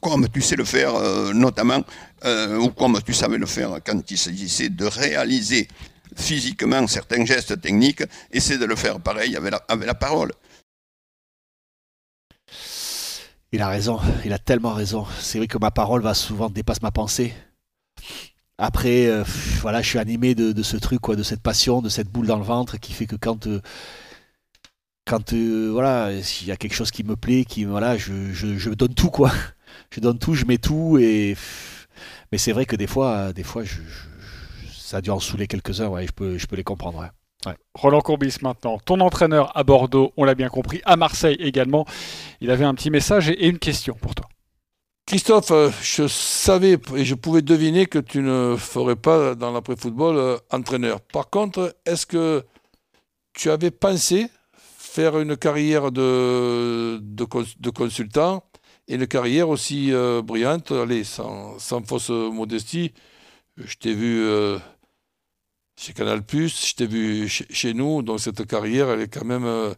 comme tu sais le faire, euh, notamment, euh, ou comme tu savais le faire quand il s'agissait de réaliser physiquement certains gestes techniques. Essaie de le faire pareil avec la, avec la parole. Il a raison, il a tellement raison. C'est vrai que ma parole va souvent dépasse ma pensée. Après, euh, voilà, je suis animé de, ce truc, quoi, de cette passion, de cette boule dans le ventre qui fait que quand, quand euh, voilà, s'il y a quelque chose qui me plaît, qui voilà, je, je, je donne tout quoi. Je donne tout, je mets tout et mais c'est vrai que des fois, des fois, je, je- ça a dû en saouler quelques-uns. Ouais, je peux, je peux les comprendre. ouais. Ouais. Roland Courbis maintenant, ton entraîneur à Bordeaux, on l'a bien compris, à Marseille également. Il avait un petit message et une question pour toi. Christophe, euh, je savais et je pouvais deviner que tu ne ferais pas dans l'après-football euh, entraîneur. Par contre, est-ce que tu avais pensé faire une carrière de, de, cons- de consultant et une carrière aussi euh, brillante Allez, sans, sans fausse modestie, je t'ai vu euh, chez Canal+, je t'ai vu chez, nous, donc cette carrière, elle est quand même euh,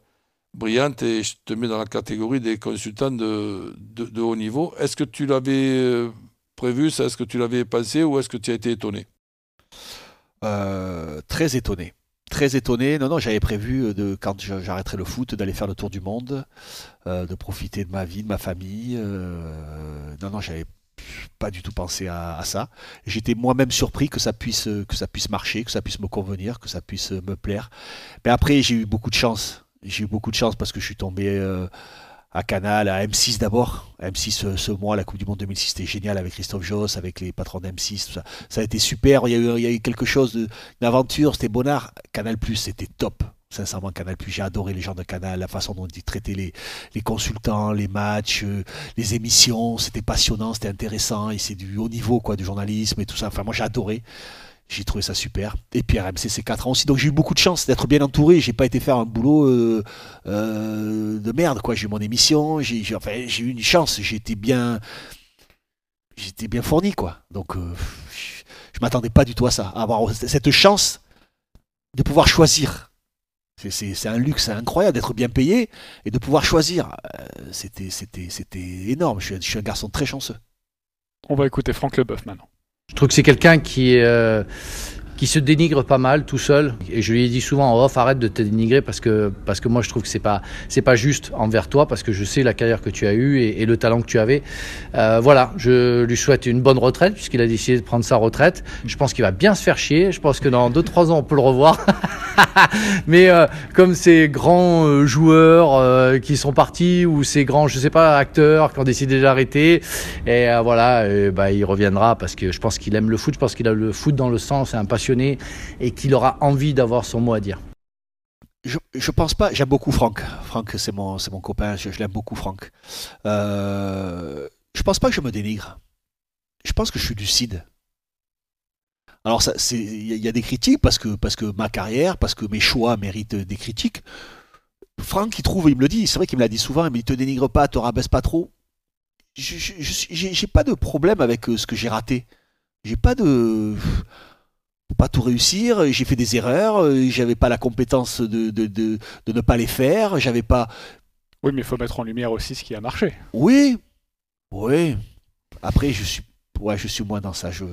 brillante et je te mets dans la catégorie des consultants de, de, haut niveau. Est-ce que tu l'avais prévu, Est-ce que tu l'avais pensé ou est-ce que tu as été étonné? Très étonné. Très étonné. Non, non, j'avais prévu euh, de, quand j'arrêterais le foot, d'aller faire le tour du monde, euh, de profiter de ma vie, de ma famille. euh, non, non, j'avais pas du tout pensé à, ça. J'étais moi-même surpris que ça puisse, marcher, que ça puisse me convenir, que ça puisse me plaire. Mais après, j'ai eu beaucoup de chance. J'ai eu beaucoup de chance parce que je suis tombé à Canal, à M6 d'abord. M6 ce, ce mois, la Coupe du Monde 2006, c'était génial avec Christophe Joss, avec les patrons d'M6. tout Ça. ça a été super. Il y a eu, quelque chose, de- c'était bonnard. Canal, c'était top. Sincèrement, Canal, j'ai adoré les gens de Canal, la façon dont ils traitaient les, les consultants, les matchs, euh, les émissions. C'était passionnant, c'était intéressant. Et c'est du haut niveau, quoi, du journalisme et tout ça. Enfin, moi, j'ai adoré. J'ai trouvé ça super. Et puis RMC, c'est 4 ans aussi. Donc j'ai eu beaucoup de chance d'être bien entouré. J'ai pas été faire un boulot euh, euh, de merde, quoi. J'ai eu mon émission. J'ai eu une chance. Été bien, j'étais bien fourni, quoi. Donc euh, je, m'attendais pas du tout à ça, à avoir cette chance de pouvoir choisir. C'est- un luxe incroyable d'être bien payé et de pouvoir choisir. C'était énorme. Je suis un garçon très chanceux. On va écouter Franck Leboeuf maintenant. Je trouve que c'est quelqu'un qui, euh, qui se dénigre pas mal tout seul. Et je lui ai dit souvent en off, arrête de te dénigrer parce que, parce que moi je trouve que c'est pas, c'est pas juste envers toi parce que je sais la carrière que tu as eue et, le talent que tu avais. Euh, voilà, je lui souhaite une bonne retraite puisqu'il a décidé de prendre sa retraite. Je pense qu'il va bien se faire chier. Je pense que dans 2-3 ans on peut le revoir. Mais euh, comme ces grands euh, joueurs qui sont partis ou ces grands, je sais pas, acteurs qui ont décidé d'arrêter, et voilà, bah, il reviendra parce que je pense qu'il aime le foot, je pense qu'il a le foot dans le sang, c'est un et qu'il aura envie d'avoir son mot à dire. Je, pense pas. J'aime beaucoup Franck. Franck, c'est mon, mon copain. Je, l'aime beaucoup, Franck. Euh, je pense pas que je me dénigre. Je pense que je suis lucide. Alors, il y, a- des critiques parce que, parce que ma carrière, parce que mes choix méritent des critiques. Franck, il trouve, il me le dit. C'est vrai qu'il me l'a dit souvent. Mais il te dénigre pas, te rabaisse pas trop. J'ai, pas de problème avec euh, ce que j'ai raté. J'ai pas de pas tout réussir, j'ai fait des erreurs, euh, j'avais pas la compétence de, de, de, de ne pas les faire, j'avais pas. Oui, mais il faut mettre en lumière aussi ce qui a marché. Oui, oui. Après, je suis, ouais, je suis moins dans ça, je,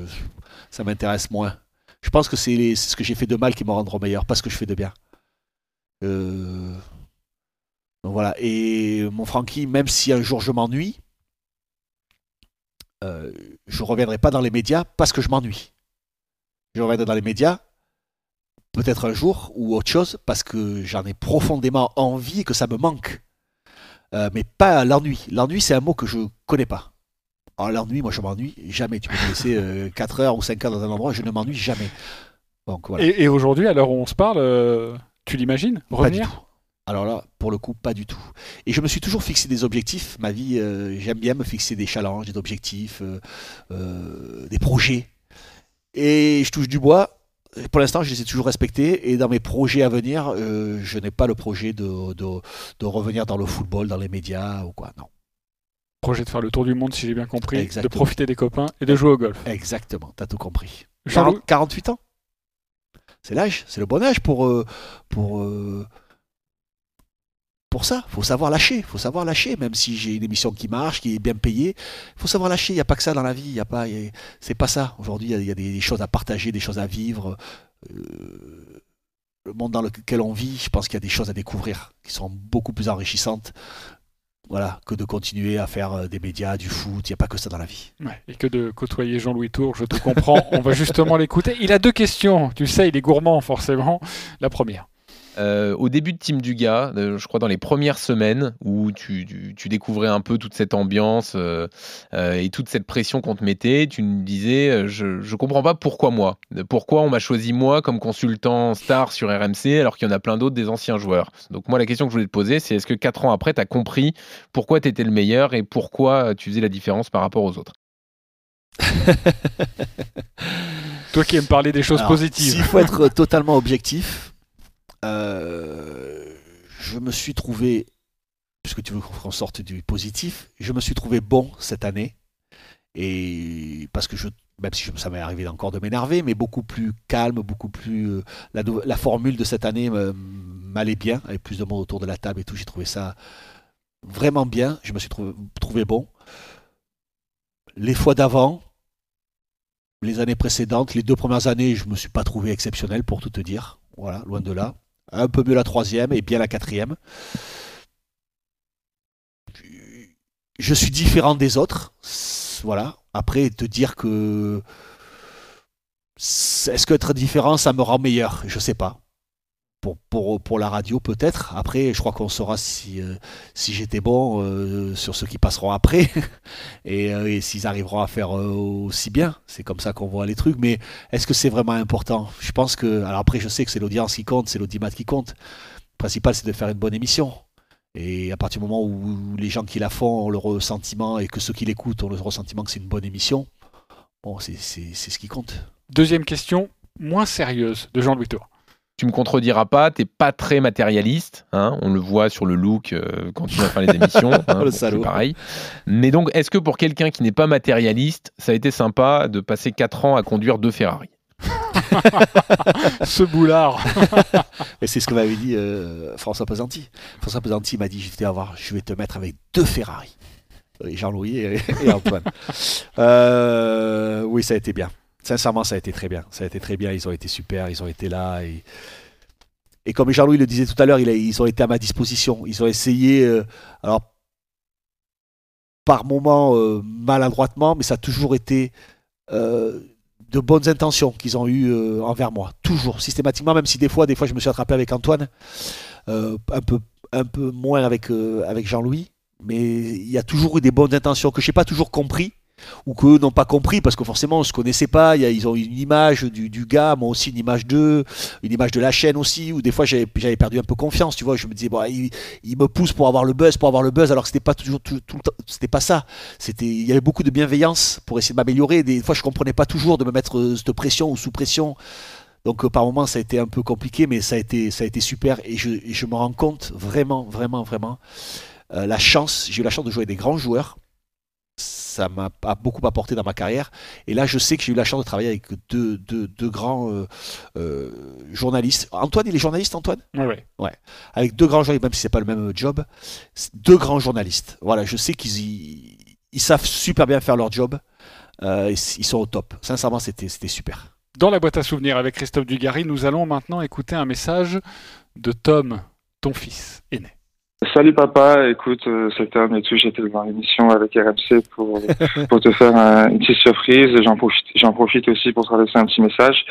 ça m'intéresse moins. Je pense que c'est les- c'est ce que j'ai fait de mal qui me rendra meilleur, pas ce que je fais de bien. Euh, Donc voilà. Et mon Francky, même si un jour je m'ennuie, euh, je reviendrai pas dans les médias parce que je m'ennuie. Je reviendrai dans les médias peut-être un jour ou autre chose parce que j'en ai profondément envie et que ça me manque. Euh, mais pas l'ennui. L'ennui, c'est un mot que je connais pas. Alors l'ennui, moi je m'ennuie jamais. Tu peux me laisser 4 heures ou 5 heures dans un endroit, je ne m'ennuie jamais. Donc voilà. Et, et aujourd'hui, à l'heure où on se parle, euh, tu l'imagines Pas du revenir tout. Alors là, pour le coup, pas du tout. Et je me suis toujours fixé des objectifs. Ma vie, euh, j'aime bien me fixer des challenges, des objectifs, euh, euh, des projets. Et je touche du bois. Pour l'instant, je les ai toujours respectés. Et dans mes projets à venir, euh, je n'ai pas le projet de, de, de revenir dans le football, dans les médias ou quoi. Non. Projet de faire le tour du monde, si j'ai bien compris, Exactement. de profiter des copains et de jouer au golf. Exactement, t'as tout compris. Jean-Louis- 40 48 ans. C'est l'âge, c'est le bon âge pour euh, pour euh, pour ça. Faut savoir lâcher, faut savoir lâcher. Même si j'ai une émission qui marche, qui est bien payée, faut savoir lâcher. Il y a pas que ça dans la vie. Y a pas, c'est pas ça. Aujourd'hui, il y a- des choses à partager, des choses à vivre. Euh, le monde dans lequel on vit, je pense qu'il y a des choses à découvrir qui sont beaucoup plus enrichissantes. Voilà, que de continuer à faire euh, des médias, du foot. Il n'y a pas que ça dans la vie. Et que de côtoyer Jean-Louis Tour, je te comprends. on va justement l'écouter. Il a deux questions. Tu sais, il est gourmand, forcément. La première. Euh, au début de Team Duga, euh, je crois dans les premières semaines où tu, tu- tu découvrais un peu toute cette ambiance euh, euh, et toute cette pression qu'on te mettait, tu me disais euh, je, ne comprends pas pourquoi moi, pourquoi on m'a choisi moi comme consultant star sur RMC alors qu'il y en a plein d'autres des anciens joueurs? Donc moi la question que je voulais te poser c'est est-ce que quatre ans après tu as compris pourquoi tu étais le meilleur et pourquoi tu faisais la différence par rapport aux autres? Toi qui aimes parler des choses Alors, positives. S'il faut être totalement objectif, euh, je me suis trouvé, puisque tu veux qu'on sorte du positif, je me suis trouvé bon cette année. Et parce que je, même si ça m'est arrivé encore de m'énerver, mais beaucoup plus calme, beaucoup plus. euh, la, formule de cette année m'allait bien, avec plus de monde autour de la table et tout. J'ai trouvé ça vraiment bien. Je me suis trouvé, trouvé bon. Les fois d'avant, les années précédentes, les deux premières années, je me suis pas trouvé exceptionnel pour tout te dire. Voilà, loin de là. Un peu mieux la troisième et bien la quatrième. Je suis différent des autres. Voilà. Après, te dire que. Est-ce qu'être différent, ça me rend meilleur? Je sais pas. Pour, pour, pour la radio, peut-être. Après, je crois qu'on saura si, euh, si j'étais bon euh, sur ceux qui passeront après et, euh, et s'ils arriveront à faire aussi bien. C'est comme ça qu'on voit les trucs. Mais est-ce que c'est vraiment important? Je pense que. Alors après, je sais que c'est l'audience qui compte, c'est l'audimat qui compte. Le principal, c'est de faire une bonne émission. Et à partir du moment où les gens qui la font ont le ressentiment et que ceux qui l'écoutent ont le ressentiment que c'est une bonne émission, bon, c'est ce qui compte. Deuxième question, moins sérieuse, de Jean-Louis Tour. Tu me contrediras pas, t'es pas très matérialiste, hein, on le voit sur le look euh, quand tu vas faire les émissions, hein, Le bon, salaud. pareil. Mais donc, est-ce que pour quelqu'un qui n'est pas matérialiste, ça a été sympa de passer 4 ans à conduire deux Ferrari? Ce boulard Et c'est ce que m'avait dit euh, François Pesanti. François Pesanti m'a dit je vais, avoir, je vais te mettre avec deux Ferrari. Jean-Louis et, et Antoine. Euh, oui, ça a été bien. Sincèrement, ça a été très bien. Ça a été très bien. Ils ont été super. Ils ont été là. Et, comme Jean-Louis le disait tout à l'heure, ils ont été à ma disposition. Ils ont essayé, euh, alors par moments euh, maladroitement, mais ça a toujours été euh, de bonnes intentions qu'ils ont eues envers moi. Toujours, systématiquement, même si des fois, des fois, je me suis attrapé avec Antoine, un, peu, moins avec, avec Jean-Louis, mais il y a toujours eu des bonnes intentions que je n'ai pas toujours compris ou qu'eux n'ont pas compris parce que forcément on ne se connaissait pas. Ils ont une image du, du gars, moi aussi une image d'eux, une image de la chaîne aussi. Où des fois j'avais perdu un peu confiance, tu vois. Je me disais bon, il, me pousse pour avoir le buzz, pour avoir le buzz, alors que c'était pas toujours tout, tout c'était pas ça. C'était, il y avait beaucoup de bienveillance pour essayer de m'améliorer. Des fois je comprenais pas toujours de me mettre euh, pression ou sous pression. Donc euh, par moments ça a été un peu compliqué, mais ça a été, ça a été super et je, et je me rends compte vraiment, vraiment, vraiment euh, la chance. J'ai eu la chance de jouer avec des grands joueurs ça m'a beaucoup apporté dans ma carrière. Et là, je sais que j'ai eu la chance de travailler avec deux, deux, deux grands euh, euh, journalistes. Antoine, il est journaliste, Antoine? Ouais, ouais. Ouais. Avec deux grands journalistes, même si c'est pas le même job, deux grands journalistes. Voilà, je sais qu'ils y- ils savent super bien faire leur job. Euh, ils sont au top. Sincèrement, c'était c'était super. Dans la boîte à souvenirs avec Christophe Dugarry, nous allons maintenant écouter un message de Tom, ton fils aîné. Salut papa, écoute, euh, c'était un tout, j'étais dans l'émission avec RMC pour, pour te faire un- une petite surprise. J'en profite, j'en profite aussi pour te laisser un petit message.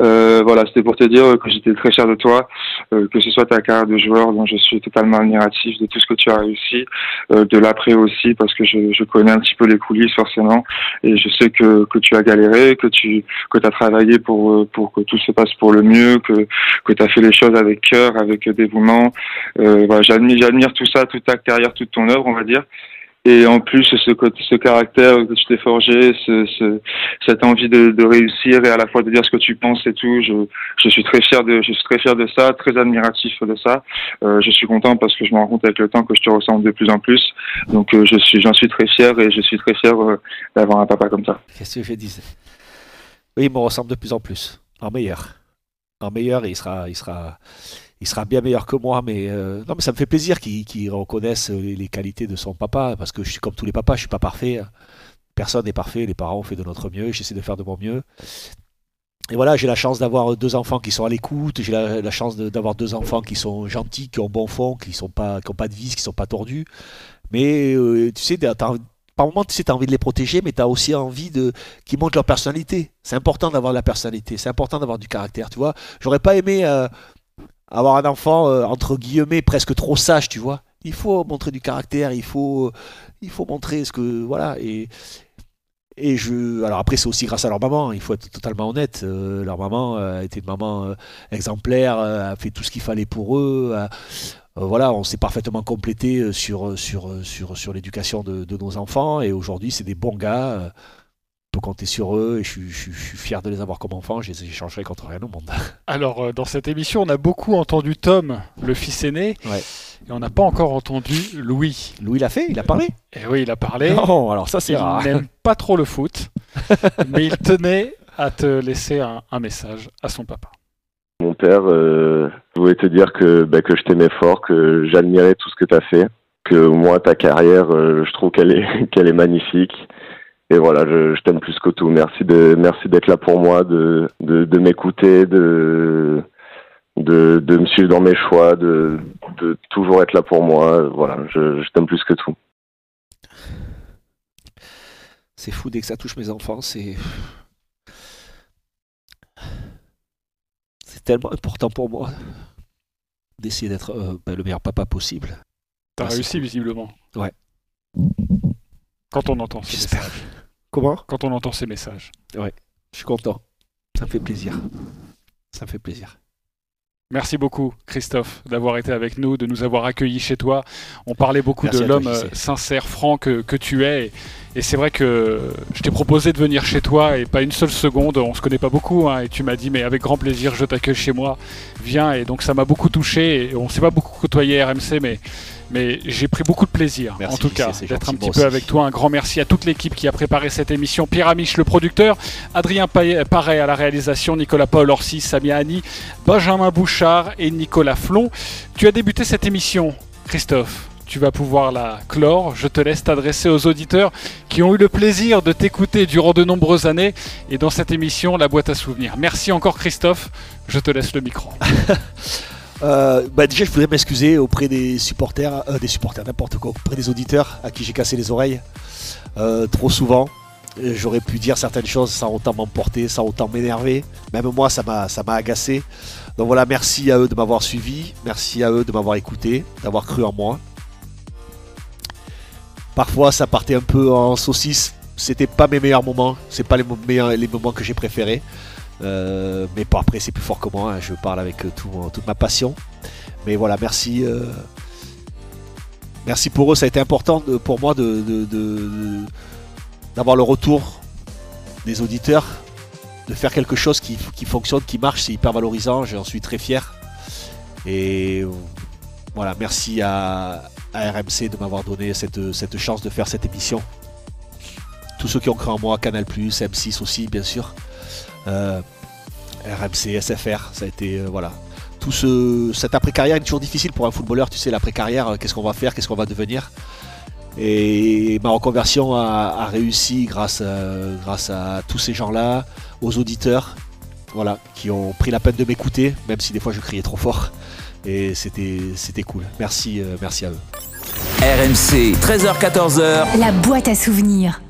Euh, voilà, c'était pour te dire que j'étais très fier de toi, euh, que ce soit ta carrière de joueur dont je suis totalement admiratif de tout ce que tu as réussi, euh, de l'après aussi parce que je, connais un petit peu les coulisses forcément et je sais que, que tu as galéré, que tu que as travaillé pour euh, pour que tout se passe pour le mieux, que que tu as fait les choses avec cœur, avec dévouement. Euh, voilà, j'admire, j'admire tout ça, toute ta carrière, toute ton œuvre, on va dire. Et en plus, ce, ce caractère que tu t'es forgé, ce, ce- cette envie de, de réussir et à la fois de dire ce que tu penses et tout, je, je suis très fier de, je suis très fier de ça, très admiratif de ça. Euh, je suis content parce que je me rends compte avec le temps que je te ressemble de plus en plus. Donc, euh, je suis, j'en suis très fier et je suis très fier euh, d'avoir un papa comme ça. Qu'est-ce que je disais? Oui, il me ressemble de plus en plus. En meilleur. En meilleur, et il sera, il sera, il sera bien meilleur que moi. Mais euh, non, mais ça me fait plaisir qu'il qu'il reconnaisse les, les qualités de son papa, parce que je suis comme tous les papas, je suis pas parfait. Personne n'est parfait. Les parents ont fait de notre mieux. J'essaie de faire de mon mieux. Et voilà, j'ai la chance d'avoir deux enfants qui sont à l'écoute. J'ai la, chance d'avoir deux enfants qui sont gentils, qui ont bon fond, qui sont pas, pas de vis, qui sont pas tordus. Mais euh, tu sais, par moment, tu sais, as envie de les protéger, mais tu as aussi envie de qu'ils montrent leur personnalité. C'est important d'avoir la personnalité, c'est important d'avoir du caractère, tu vois. J'aurais pas aimé euh, avoir un enfant, euh, entre guillemets, presque trop sage, tu vois. Il faut montrer du caractère, il faut, il faut montrer ce que. Voilà. Et, et je. Alors après, c'est aussi grâce à leur maman, il faut être totalement honnête. Euh, leur maman euh, été une maman exemplaire, a fait tout ce qu'il fallait pour eux. voilà, on s'est parfaitement complété sur, sur, sur, sur l'éducation de nos enfants. Et aujourd'hui, c'est des bons gars. On peut compter sur eux et je, suis- je suis- je suis fier de les avoir comme enfants. Je les échangerai contre rien au monde. Alors, euh, dans cette émission, on a beaucoup entendu Tom, le fils aîné, et on n'a pas encore entendu Louis. Louis l'a fait, il a parlé. Et oui, il a parlé. Non, alors ça, c'est il rare. n'aime pas trop le foot, mais il tenait à te laisser un, un message à son papa. Mon père, euh, je voulais te dire que, bah, que je t'aimais fort, que j'admirais tout ce que tu as fait, que moi, ta carrière, euh, je trouve qu'elle est, qu'elle est magnifique. Et voilà, je, je t'aime plus que tout. Merci de, merci d'être là pour moi, de, de, de m'écouter, de, de, de me suivre dans mes choix, de, de toujours être là pour moi. Voilà, je, je t'aime plus que tout. C'est fou dès que ça touche mes enfants, c'est. C'est tellement important pour moi d'essayer d'être euh, ben, le meilleur papa possible. T'as Ah, réussi visiblement. Ouais. Quand on entend ces messages. Comment? Quand on entend ces messages. Ouais, je suis content. Ça me fait plaisir. Ça me fait plaisir. Merci beaucoup, Christophe, d'avoir été avec nous, de nous avoir accueillis chez toi. On parlait beaucoup Merci de l'homme euh, sincère, franc que, que tu es. Et, et c'est vrai que je t'ai proposé de venir chez toi et pas une seule seconde. On se connaît pas beaucoup. hein, et tu m'as dit, mais avec grand plaisir, je t'accueille chez moi. Viens. Et donc ça m'a beaucoup touché. Et on s'est pas beaucoup côtoyé à RMC, mais, mais j'ai pris beaucoup de plaisir, Merci, en tout cas, d'être un petit peu aussi. avec toi. Un grand merci à toute l'équipe qui a préparé cette émission. Pierre Amiche, le producteur, Adrien Paillet- Paré à la réalisation, Nicolas Paul Orsi, Samia Annie, Benjamin Bouchard et Nicolas Flon. Tu as débuté cette émission, Christophe. Tu vas pouvoir la clore. Je te laisse t'adresser aux auditeurs qui ont eu le plaisir de t'écouter durant de nombreuses années et dans cette émission, la boîte à souvenirs. Merci encore, Christophe. Je te laisse le micro. Euh, bah déjà, je voudrais m'excuser auprès des supporters, euh, des supporters, n'importe quoi, auprès des auditeurs à qui j'ai cassé les oreilles euh, trop souvent. J'aurais pu dire certaines choses sans autant m'emporter, sans autant m'énerver. Même moi, ça m'a, agacé. Donc voilà, merci à eux de m'avoir suivi, merci à eux de m'avoir écouté, d'avoir cru en moi. Parfois, ça partait un peu en saucisse. C'était pas mes meilleurs moments. C'est pas les moments que j'ai préférés. Euh, mais après, c'est plus fort que moi. hein. Je parle avec euh, mon- toute ma passion. Mais voilà, merci. euh, merci pour eux. Ça a été important pour moi d'avoir le retour des auditeurs, de faire quelque chose qui, fonctionne, qui marche. C'est hyper valorisant. J'en suis très fier. Et euh, voilà, merci à, à RMC de m'avoir donné cette, cette chance de faire cette émission. Tous ceux qui ont cru en moi, Canal, M6 aussi, bien sûr. Euh, RMC, SFR, ça a été. euh, voilà. Tout ce, cette après-carrière est toujours difficile pour un footballeur, tu sais, l'après-carrière, euh, qu'est-ce qu'on va faire, qu'est-ce qu'on va devenir. Et ma reconversion a, a réussi grâce, à- grâce à tous ces gens-là, aux auditeurs, voilà, qui ont pris la peine de m'écouter, même si des fois je criais trop fort. Et c'était c'était cool. Merci, euh, merci à eux. RMC, 13h-14h. La boîte à souvenirs.